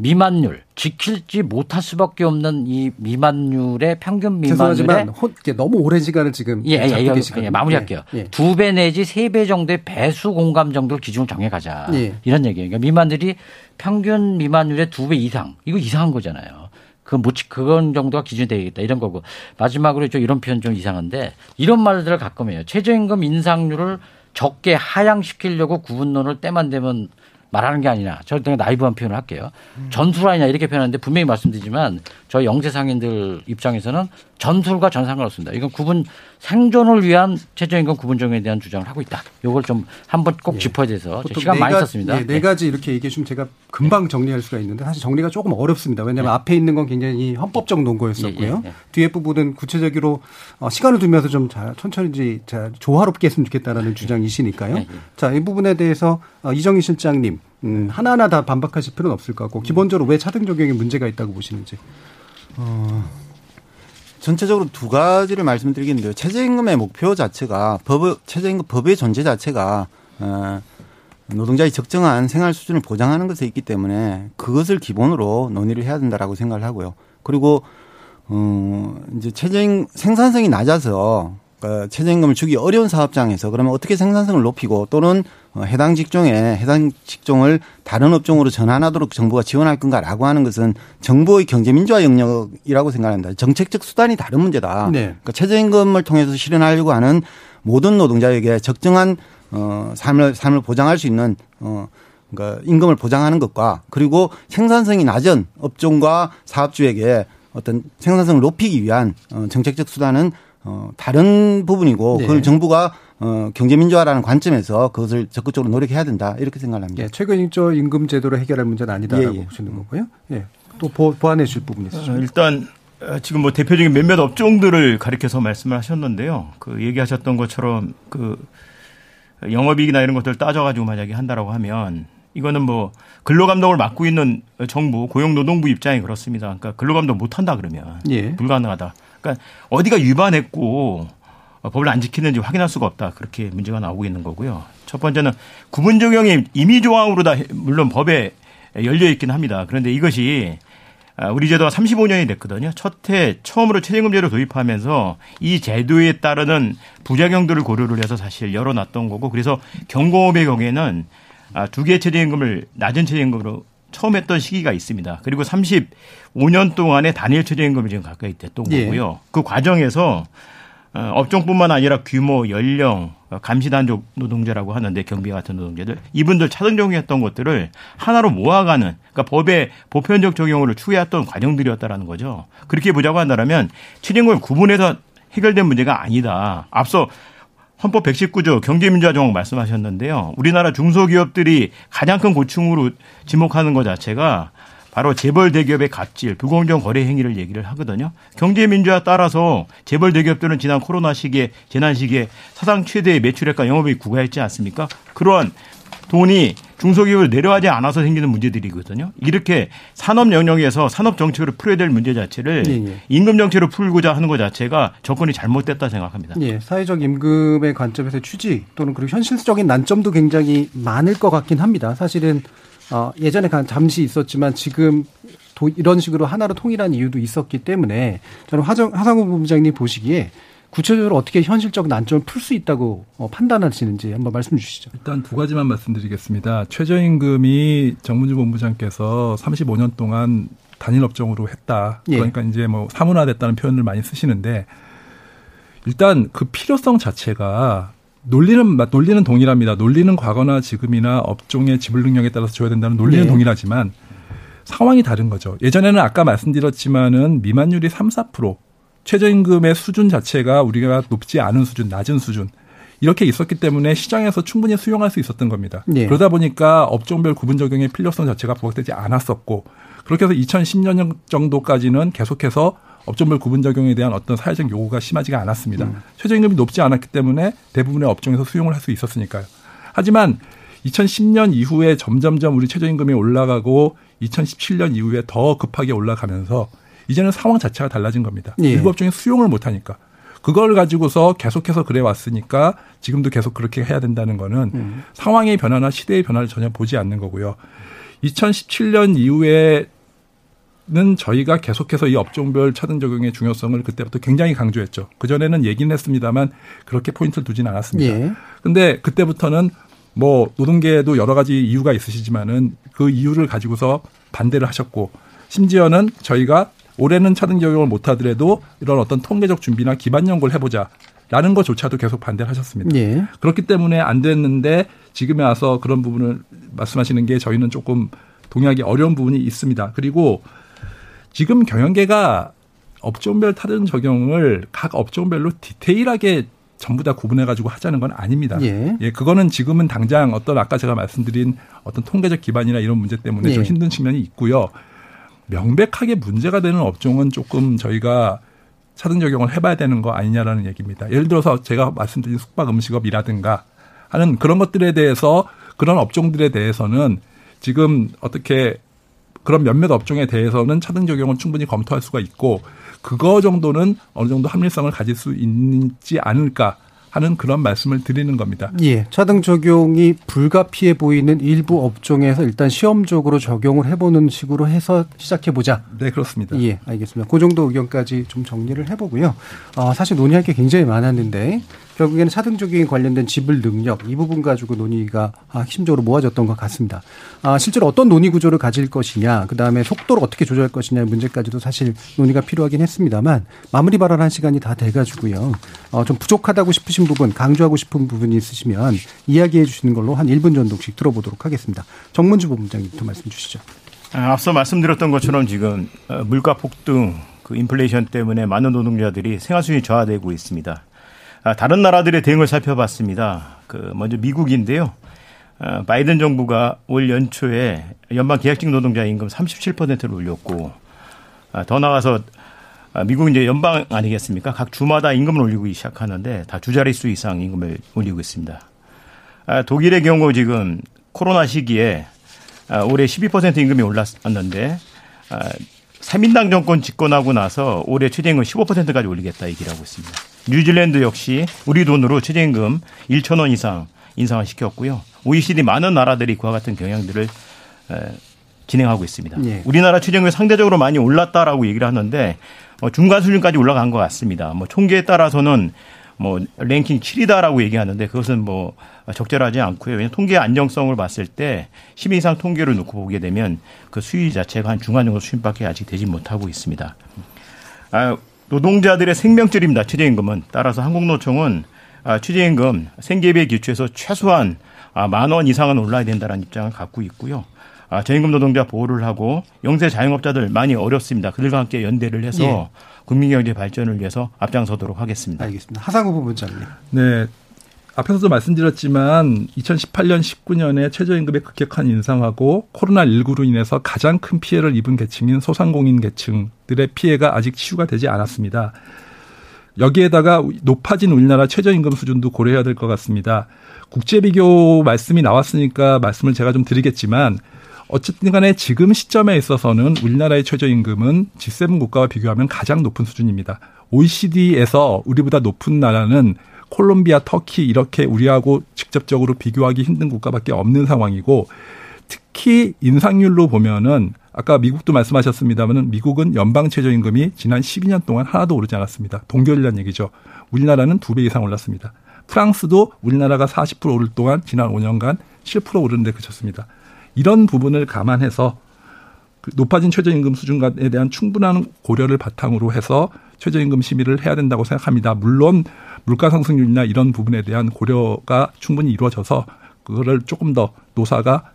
미만율 지킬지 못할 수밖에 없는 이 미만율의 평균 미만율의 죄송하지만 너무 오랜 시간을 지금 예, 예, 예. 예, 마무리할게요. 예, 예. 두배 내지 세 배 정도의 배수 공감 정도를 기준을 정해가자. 예. 이런 얘기예요. 그러니까 미만들이 평균 미만율의 두 배 이상. 이거 이상한 거잖아요. 그 못, 지- 그건 정도가 기준이 되겠다. 이런 거고. 마지막으로 좀 이런 표현 좀 이상한데 이런 말들을 가끔 해요. 최저임금 인상률을 적게 하향시키려고 구분론을 때만 되면 말하는 게 아니라 저 때문에 나이브한 표현을 할게요. 전술 아니냐 이렇게 표현하는데 분명히 말씀드리지만 저희 영세 상인들 입장에서는 전술과 전 상관 없습니다. 이건 구분 생존을 위한 최저임금 구분 정에 대한 주장을 하고 있다. 이걸 좀 한번 꼭 짚어야 돼서 예. 보통 시간 네 많이 썼습니다. 예, 네 가지 이렇게 얘기해 주면 제가 금방 정리할 수가 있는데 사실 정리가 조금 어렵습니다. 왜냐하면 앞에 있는 건 굉장히 헌법적 논거였었고요. 예, 예, 예. 뒤에 부분은 구체적으로 어, 시간을 두면서 좀 자, 천천히 자, 조화롭게 했으면 좋겠다라는 주장이시니까요. 예, 자, 이 부분에 대해서 어, 이정희 실장님 음, 하나하나 다 반박하실 필요는 없을 것 같고 기본적으로 왜 차등 적용에 문제가 있다고 보시는지. 어, 전체적으로 두 가지를 말씀드리겠는데요. 최저임금의 목표 자체가 법 최저임금 법의 존재 자체가 어, 노동자의 적정한 생활 수준을 보장하는 것에 있기 때문에 그것을 기본으로 논의를 해야 된다라고 생각을 하고요. 그리고 어 이제 최저임 생산성이 낮아서 그 최저임금을 주기 어려운 사업장에서 그러면 어떻게 생산성을 높이고 또는 어, 해당 직종에 해당 직종을 다른 업종으로 전환하도록 정부가 지원할 건가라고 하는 것은 정부의 경제 민주화 영역이라고 생각합니다. 정책적 수단이 다른 문제다. 네. 그러니까 최저임금을 통해서 실현하려고 하는 모든 노동자에게 적정한 어 삶을 삶을 보장할 수 있는 어 그러니까 임금을 보장하는 것과 그리고 생산성이 낮은 업종과 사업주에게 어떤 생산성을 높이기 위한 어 정책적 수단은 어 다른 부분이고 네. 그걸 정부가 어 경제민주화라는 관점에서 그것을 적극적으로 노력해야 된다 이렇게 생각합니다. 예, 최근저 임금 제도로 해결할 문제는 아니다라고 예, 예. 보시는 거고요. 예. 또 보, 보완해 주실 부분이 있으시죠? 어, 일단 어, 지금 뭐 대표적인 몇몇 업종들을 가리켜서 말씀을 하셨는데요. 그 얘기하셨던 것처럼 그 영업이익이나 이런 것들 을 따져가지고 만약에 한다라고 하면 이거는 뭐 근로감독을 맡고 있는 정부 고용노동부 입장이 그렇습니다. 그러니까 근로감독 못한다 그러면 예. 불가능하다. 그러니까 어디가 위반했고 어, 법을 안 지키는지 확인할 수가 없다. 그렇게 문제가 나오고 있는 거고요. 첫 번째는 구분 적용이 임의 조항으로 다 물론 법에 열려 있긴 합니다. 그런데 이것이 아, 우리 제도가 35년이 됐거든요. 첫해 처음으로 최저임금제를 도입하면서 이 제도에 따르는 부작용들을 고려를 해서 사실 열어놨던 거고 그래서 경공업의 경우에는 아, 두 개의 최저임금을 낮은 최저임금으로 처음 했던 시기가 있습니다. 그리고 35년 동안의 단일 최저임금이 지금 가까이 됐던 예. 거고요. 그 과정에서 어, 업종뿐만 아니라 규모, 연령, 어, 감시단족 노동자라고 하는데 경비 같은 노동자들 이분들 차등 적용했던 것들을 하나로 모아가는 그러니까 법의 보편적 적용을 추구했던 과정들이었다라는 거죠. 그렇게 보자고 한다면 최저임금을 구분해서 해결된 문제가 아니다. 앞서 헌법 119조 경제민주화 조항 말씀하셨는데요. 우리나라 중소기업들이 가장 큰 고충으로 지목하는 것 자체가 바로 재벌 대기업의 갑질, 불공정 거래 행위를 얘기를 하거든요. 경제 민주화 따라서 재벌 대기업들은 지난 코로나 시기에 재난 시기에 사상 최대의 매출액과 영업이익 구가했지 않습니까? 그러한 돈이 중소기업을 내려가지 않아서 생기는 문제들이거든요. 이렇게 산업 영역에서 산업 정책으로 풀어야 될 문제 자체를 예, 예. 임금 정책으로 풀고자 하는 것 자체가 접근이 잘못됐다 생각합니다. 예, 사회적 임금의 관점에서 취지 또는 그리고 현실적인 난점도 굉장히 많을 것 같긴 합니다. 사실은 어, 예전에 간- 잠시 있었지만 지금 도- 이런 식으로 하나로 통일한 이유도 있었기 때문에 저는 화정, 하상우 본부장님 보시기에 구체적으로 어떻게 현실적 난점을 풀 수 있다고 어, 판단하시는지 한번 말씀 주시죠. 일단 두 가지만 말씀드리겠습니다. 최저임금이 정문주 본부장께서 35년 동안 단일 업종으로 했다. 예. 그러니까 이제 뭐 사문화됐다는 표현을 많이 쓰시는데 일단 그 필요성 자체가 논리는 논리는 동일합니다. 논리는 과거나 지금이나 업종의 지불 능력에 따라서 줘야 된다는 논리는 네. 동일하지만 상황이 다른 거죠. 예전에는 아까 말씀드렸지만은 미만율이 3, 4% 최저임금의 수준 자체가 우리가 높지 않은 수준, 낮은 수준 이렇게 있었기 때문에 시장에서 충분히 수용할 수 있었던 겁니다. 예. 그러다 보니까 업종별 구분 적용의 필요성 자체가 부각되지 않았었고 그렇게 해서 2010년 정도까지는 계속해서 업종별 구분 적용에 대한 어떤 사회적 요구가 심하지가 않았습니다. 음. 최저임금이 높지 않았기 때문에 대부분의 업종에서 수용을 할 수 있었으니까요. 하지만 2010년 이후에 점점점 우리 최저임금이 올라가고 2017년 이후에 더 급하게 올라가면서 이제는 상황 자체가 달라진 겁니다. 예. 일부 업종이 수용을 못 하니까. 그걸 가지고서 계속해서 그래 왔으니까 지금도 계속 그렇게 해야 된다는 거는 음. 상황의 변화나 시대의 변화를 전혀 보지 않는 거고요. 2017년 이후에는 저희가 계속해서 이 업종별 차등 적용의 중요성을 그때부터 굉장히 강조했죠. 그전에는 얘기는 했습니다만 그렇게 포인트를 두진 않았습니다. 예. 근데 그때부터는 뭐 노동계에도 여러 가지 이유가 있으시지만은 그 이유를 가지고서 반대를 하셨고 심지어는 저희가 올해는 차등 적용을 못 하더라도 이런 어떤 통계적 준비나 기반 연구를 해보자. 라는 것조차도 계속 반대를 하셨습니다. 예. 그렇기 때문에 안 됐는데 지금에 와서 그런 부분을 말씀하시는 게 저희는 조금 동의하기 어려운 부분이 있습니다. 그리고 지금 경영계가 업종별 타등 적용을 각 업종별로 디테일하게 전부 다 구분해 가지고 하자는 건 아닙니다. 예. 그거는 지금은 당장 어떤 아까 제가 말씀드린 어떤 통계적 기반이나 이런 문제 때문에 좀 예. 힘든 측면이 있고요. 명백하게 문제가 되는 업종은 조금 저희가 차등 적용을 해봐야 되는 거 아니냐라는 얘기입니다. 예를 들어서 제가 말씀드린 숙박 음식업이라든가 하는 그런 것들에 대해서 그런 업종들에 대해서는 지금 어떻게 그런 몇몇 업종에 대해서는 차등 적용을 충분히 검토할 수가 있고 그거 정도는 어느 정도 합리성을 가질 수 있지 않을까 하는 그런 말씀을 드리는 겁니다. 예, 차등 적용이 불가피해 보이는 일부 업종에서 일단 시험적으로 적용을 해보는 식으로 해서 시작해 보자. 네, 그렇습니다. 예, 알겠습니다. 그 정도 의견까지 좀 정리를 해보고요. 어, 사실 논의할 게 굉장히 많았는데 결국에는 차등 적용에 관련된 지불 능력 이 부분 가지고 논의가 아, 핵심적으로 모아졌던 것 같습니다. 아, 실제로 어떤 논의 구조를 가질 것이냐, 그 다음에 속도를 어떻게 조절할 것이냐의 문제까지도 사실 논의가 필요하긴 했습니다만 마무리 발언한 시간이 다 돼가지고요. 어, 좀 부족하다고 싶으신 부분, 강조하고 싶은 부분이 있으시면 이야기해 주시는 걸로 한 1분 정도씩 들어보도록 하겠습니다. 정문주 본부장님부터 말씀 주시죠. 아, 앞서 말씀드렸던 것처럼 지금 어, 물가 폭등, 그 인플레이션 때문에 많은 노동자들이 생활 수준이 저하되고 있습니다. 아, 다른 나라들의 대응을 살펴봤습니다. 그 먼저 미국인데요. 아, 바이든 정부가 올 연초에 연방 계약직 노동자 임금 37%를 올렸고 아, 더 나가서 아, 미국은 이제 연방 아니겠습니까? 각 주마다 임금을 올리고 시작하는데 다두 자릿수 이상 임금을 올리고 있습니다. 아, 독일의 경우 지금 코로나 시기에 아, 올해 12% 임금이 올랐는데 아, 3인당 정권 집권하고 나서 올해 최저임금 15%까지 올리겠다 얘기를 하고 있습니다. 뉴질랜드 역시 우리 돈으로 최저임금 1천 원 이상 인상을 시켰고요. OECD 많은 나라들이 그와 같은 경향들을 에, 진행하고 있습니다. 예. 우리나라 최저임금이 상대적으로 많이 올랐다라고 얘기를 하는데 어, 중간 수준까지 올라간 것 같습니다. 뭐 총계에 따라서는 뭐 랭킹 7위다라고 얘기하는데 그것은 뭐 적절하지 않고요. 왜냐하면 통계 안정성을 봤을 때 10위 이상 통계를 놓고 보게 되면 그 수위 자체가 한 중간 정도 수준밖에 아직 되지 못하고 있습니다. 아, 노동자들의 생명줄입니다. 최저임금은 따라서 한국노총은 아, 최저임금 생계비에 기초해서 최소한 아, 만원 이상은 올라야 된다는 입장을 갖고 있고요. 아, 저임금 노동자 보호를 하고 영세 자영업자들 많이 어렵습니다. 그들과 함께 연대를 해서 예. 국민경제 발전을 위해서 앞장서도록 하겠습니다. 알겠습니다. 하상우 부부장님. 네. 앞에서도 말씀드렸지만 2018년 19년에 최저임금의 급격한 인상하고 코로나19로 인해서 가장 큰 피해를 입은 계층인 소상공인 계층들의 피해가 아직 치유가 되지 않았습니다. 여기에다가 높아진 우리나라 최저임금 수준도 고려해야 될 것 같습니다. 국제 비교 말씀이 나왔으니까 말씀을 제가 좀 드리겠지만 어쨌든 간에 지금 시점에 있어서는 우리나라의 최저임금은 G7 국가와 비교하면 가장 높은 수준입니다. OECD에서 우리보다 높은 나라는 콜롬비아, 터키 이렇게 우리하고 직접적으로 비교하기 힘든 국가밖에 없는 상황이고 특히 인상률로 보면은 아까 미국도 말씀하셨습니다만은 미국은 연방 최저임금이 지난 12년 동안 하나도 오르지 않았습니다. 동결이라는 얘기죠. 우리나라는 두 배 이상 올랐습니다. 프랑스도 우리나라가 40% 오를 동안 지난 5년간 7% 오르는데 그쳤습니다. 이런 부분을 감안해서 그 높아진 최저임금 수준에 대한 충분한 고려를 바탕으로 해서 최저임금 심의를 해야 된다고 생각합니다. 물론 물가 상승률이나 이런 부분에 대한 고려가 충분히 이루어져서 그거를 조금 더 노사가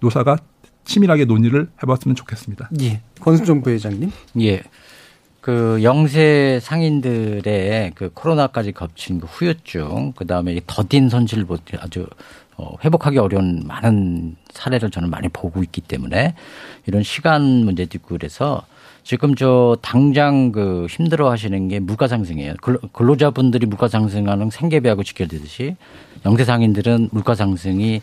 노사가 치밀하게 논의를 해봤으면 좋겠습니다. 예. 권순정 부회장님. 예. 그 영세 상인들의 그 코로나까지 겹친 그 후유증, 그 다음에 더딘 손실을 아주 어, 회복하기 어려운 많은 사례를 저는 많이 보고 있기 때문에 이런 시간 문제도 있고 그래서 지금 저 당장 그 힘들어 하시는 게 물가 상승이에요. 근로자분들이 물가 상승하는 생계비하고 직결되듯이 영세상인들은 물가 상승이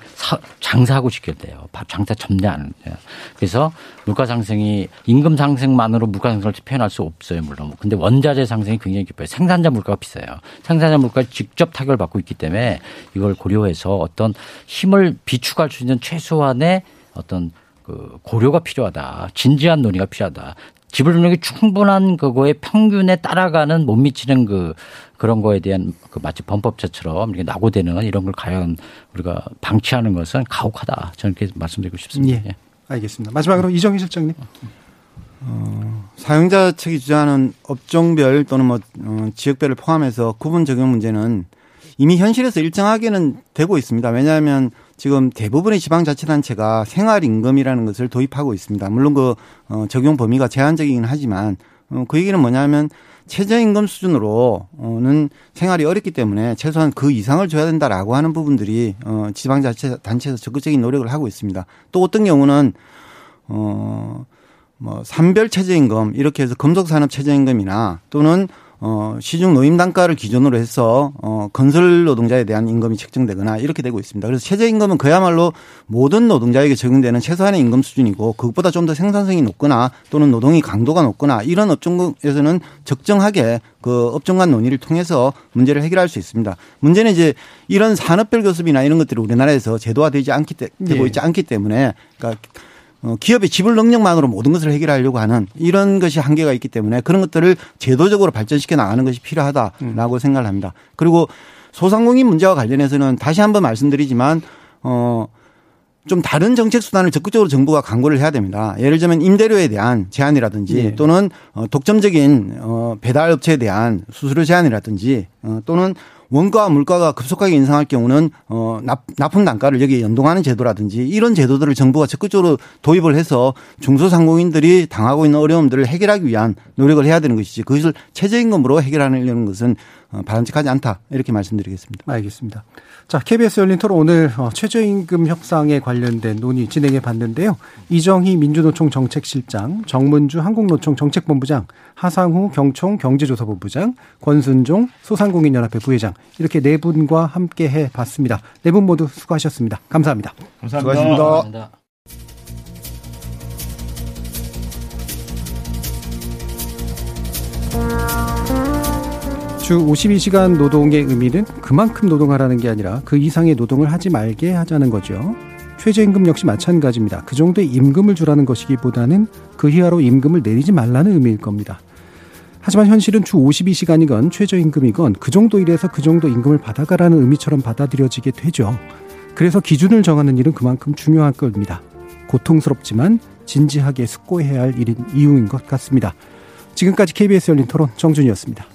장사하고 직결돼요. 장사 접대 안 해요. 그래서 물가 상승이 임금 상승만으로 물가 상승을 표현할 수 없어요. 물론. 근데 원자재 상승이 굉장히 깊어요. 생산자 물가가 비싸요. 생산자 물가가 직접 타격을 받고 있기 때문에 이걸 고려해서 어떤 힘을 비축할 수 있는 최소한의 어떤 그 고려가 필요하다. 진지한 논의가 필요하다. 지불 능력이 충분한 그거에 평균에 따라가는 못 미치는 그 그런 거에 대한 그 마치 범법자처럼 이렇게 낙오되는 이런 걸 과연 우리가 방치하는 것은 가혹하다. 저는 그렇게 말씀드리고 싶습니다. 예. 알겠습니다. 마지막으로 이정희 실장님. 어, 사용자 측이 주장하는 업종별 또는 뭐 어, 지역별을 포함해서 구분 적용 문제는 이미 현실에서 일정하게는 되고 있습니다. 왜냐하면 지금 대부분의 지방자치단체가 생활임금이라는 것을 도입하고 있습니다. 물론 그 어, 적용 범위가 제한적이긴 하지만 어, 그 얘기는 뭐냐면 최저임금 수준으로는 생활이 어렵기 때문에 최소한 그 이상을 줘야 된다라고 하는 부분들이 어, 지방자치 단체에서 적극적인 노력을 하고 있습니다. 또 어떤 경우는 어 뭐 산별 최저임금 이렇게 해서 금속산업 최저임금이나 또는 어, 시중 노임 단가를 기준으로 해서 어, 건설 노동자에 대한 임금이 책정되거나 이렇게 되고 있습니다. 그래서 최저 임금은 그야말로 모든 노동자에게 적용되는 최소한의 임금 수준이고 그것보다 좀 더 생산성이 높거나 또는 노동의 강도가 높거나 이런 업종에서는 적정하게 그 업종 간 논의를 통해서 문제를 해결할 수 있습니다. 문제는 이제 이런 산업별 교섭이나 이런 것들이 우리나라에서 제도화되지 않기 때, 되고 예. 있지 않기 때문에 그러니까 어, 기업의 지불 능력만으로 모든 것을 해결하려고 하는 이런 것이 한계가 있기 때문에 그런 것들을 제도적으로 발전시켜 나가는 것이 필요하다라고 음. 생각을 합니다. 그리고 소상공인 문제와 관련해서는 다시 한번 말씀드리지만 어. 좀 다른 정책 수단을 적극적으로 정부가 강구를 해야 됩니다. 예를 들면 임대료에 대한 제한이라든지 네. 또는 어, 독점적인 어, 배달 업체에 대한 수수료 제한이라든지 어, 또는 원가와 물가가 급속하게 인상할 경우는 어 납품 단가를 여기에 연동하는 제도라든지 이런 제도들을 정부가 적극적으로 도입을 해서 중소상공인들이 당하고 있는 어려움들을 해결하기 위한 노력을 해야 되는 것이지 그것을 최저임금으로 해결하려는 것은 어, 바람직하지 않다 이렇게 말씀드리겠습니다. 알겠습니다. 자, KBS 열린 토론 오늘 어, 최저임금 협상에 관련된 논의 진행해 봤는데요. 이정희 민주노총 정책실장, 정문주 한국노총 정책본부장, 하상후 경총 경제조사본부장, 권순종 소상공인연합회 부회장 이렇게 네 분과 함께 해 봤습니다. 네 분 모두 수고하셨습니다. 감사합니다. 감사합니다. 수고하셨습니다. 감사합니다. 주 52시간 노동의 의미는 그만큼 노동하라는 게 아니라 그 이상의 노동을 하지 말게 하자는 거죠. 최저임금 역시 마찬가지입니다. 그 정도의 임금을 주라는 것이기보다는 그 이하로 임금을 내리지 말라는 의미일 겁니다. 하지만 현실은 주 52시간이건 최저임금이건 그 정도 일해서 그 정도 임금을 받아가라는 의미처럼 받아들여지게 되죠. 그래서 기준을 정하는 일은 그만큼 중요한 겁니다. 고통스럽지만 진지하게 숙고해야 할 일인 이유인 것 같습니다. 지금까지 KBS 열린 토론 정준이었습니다.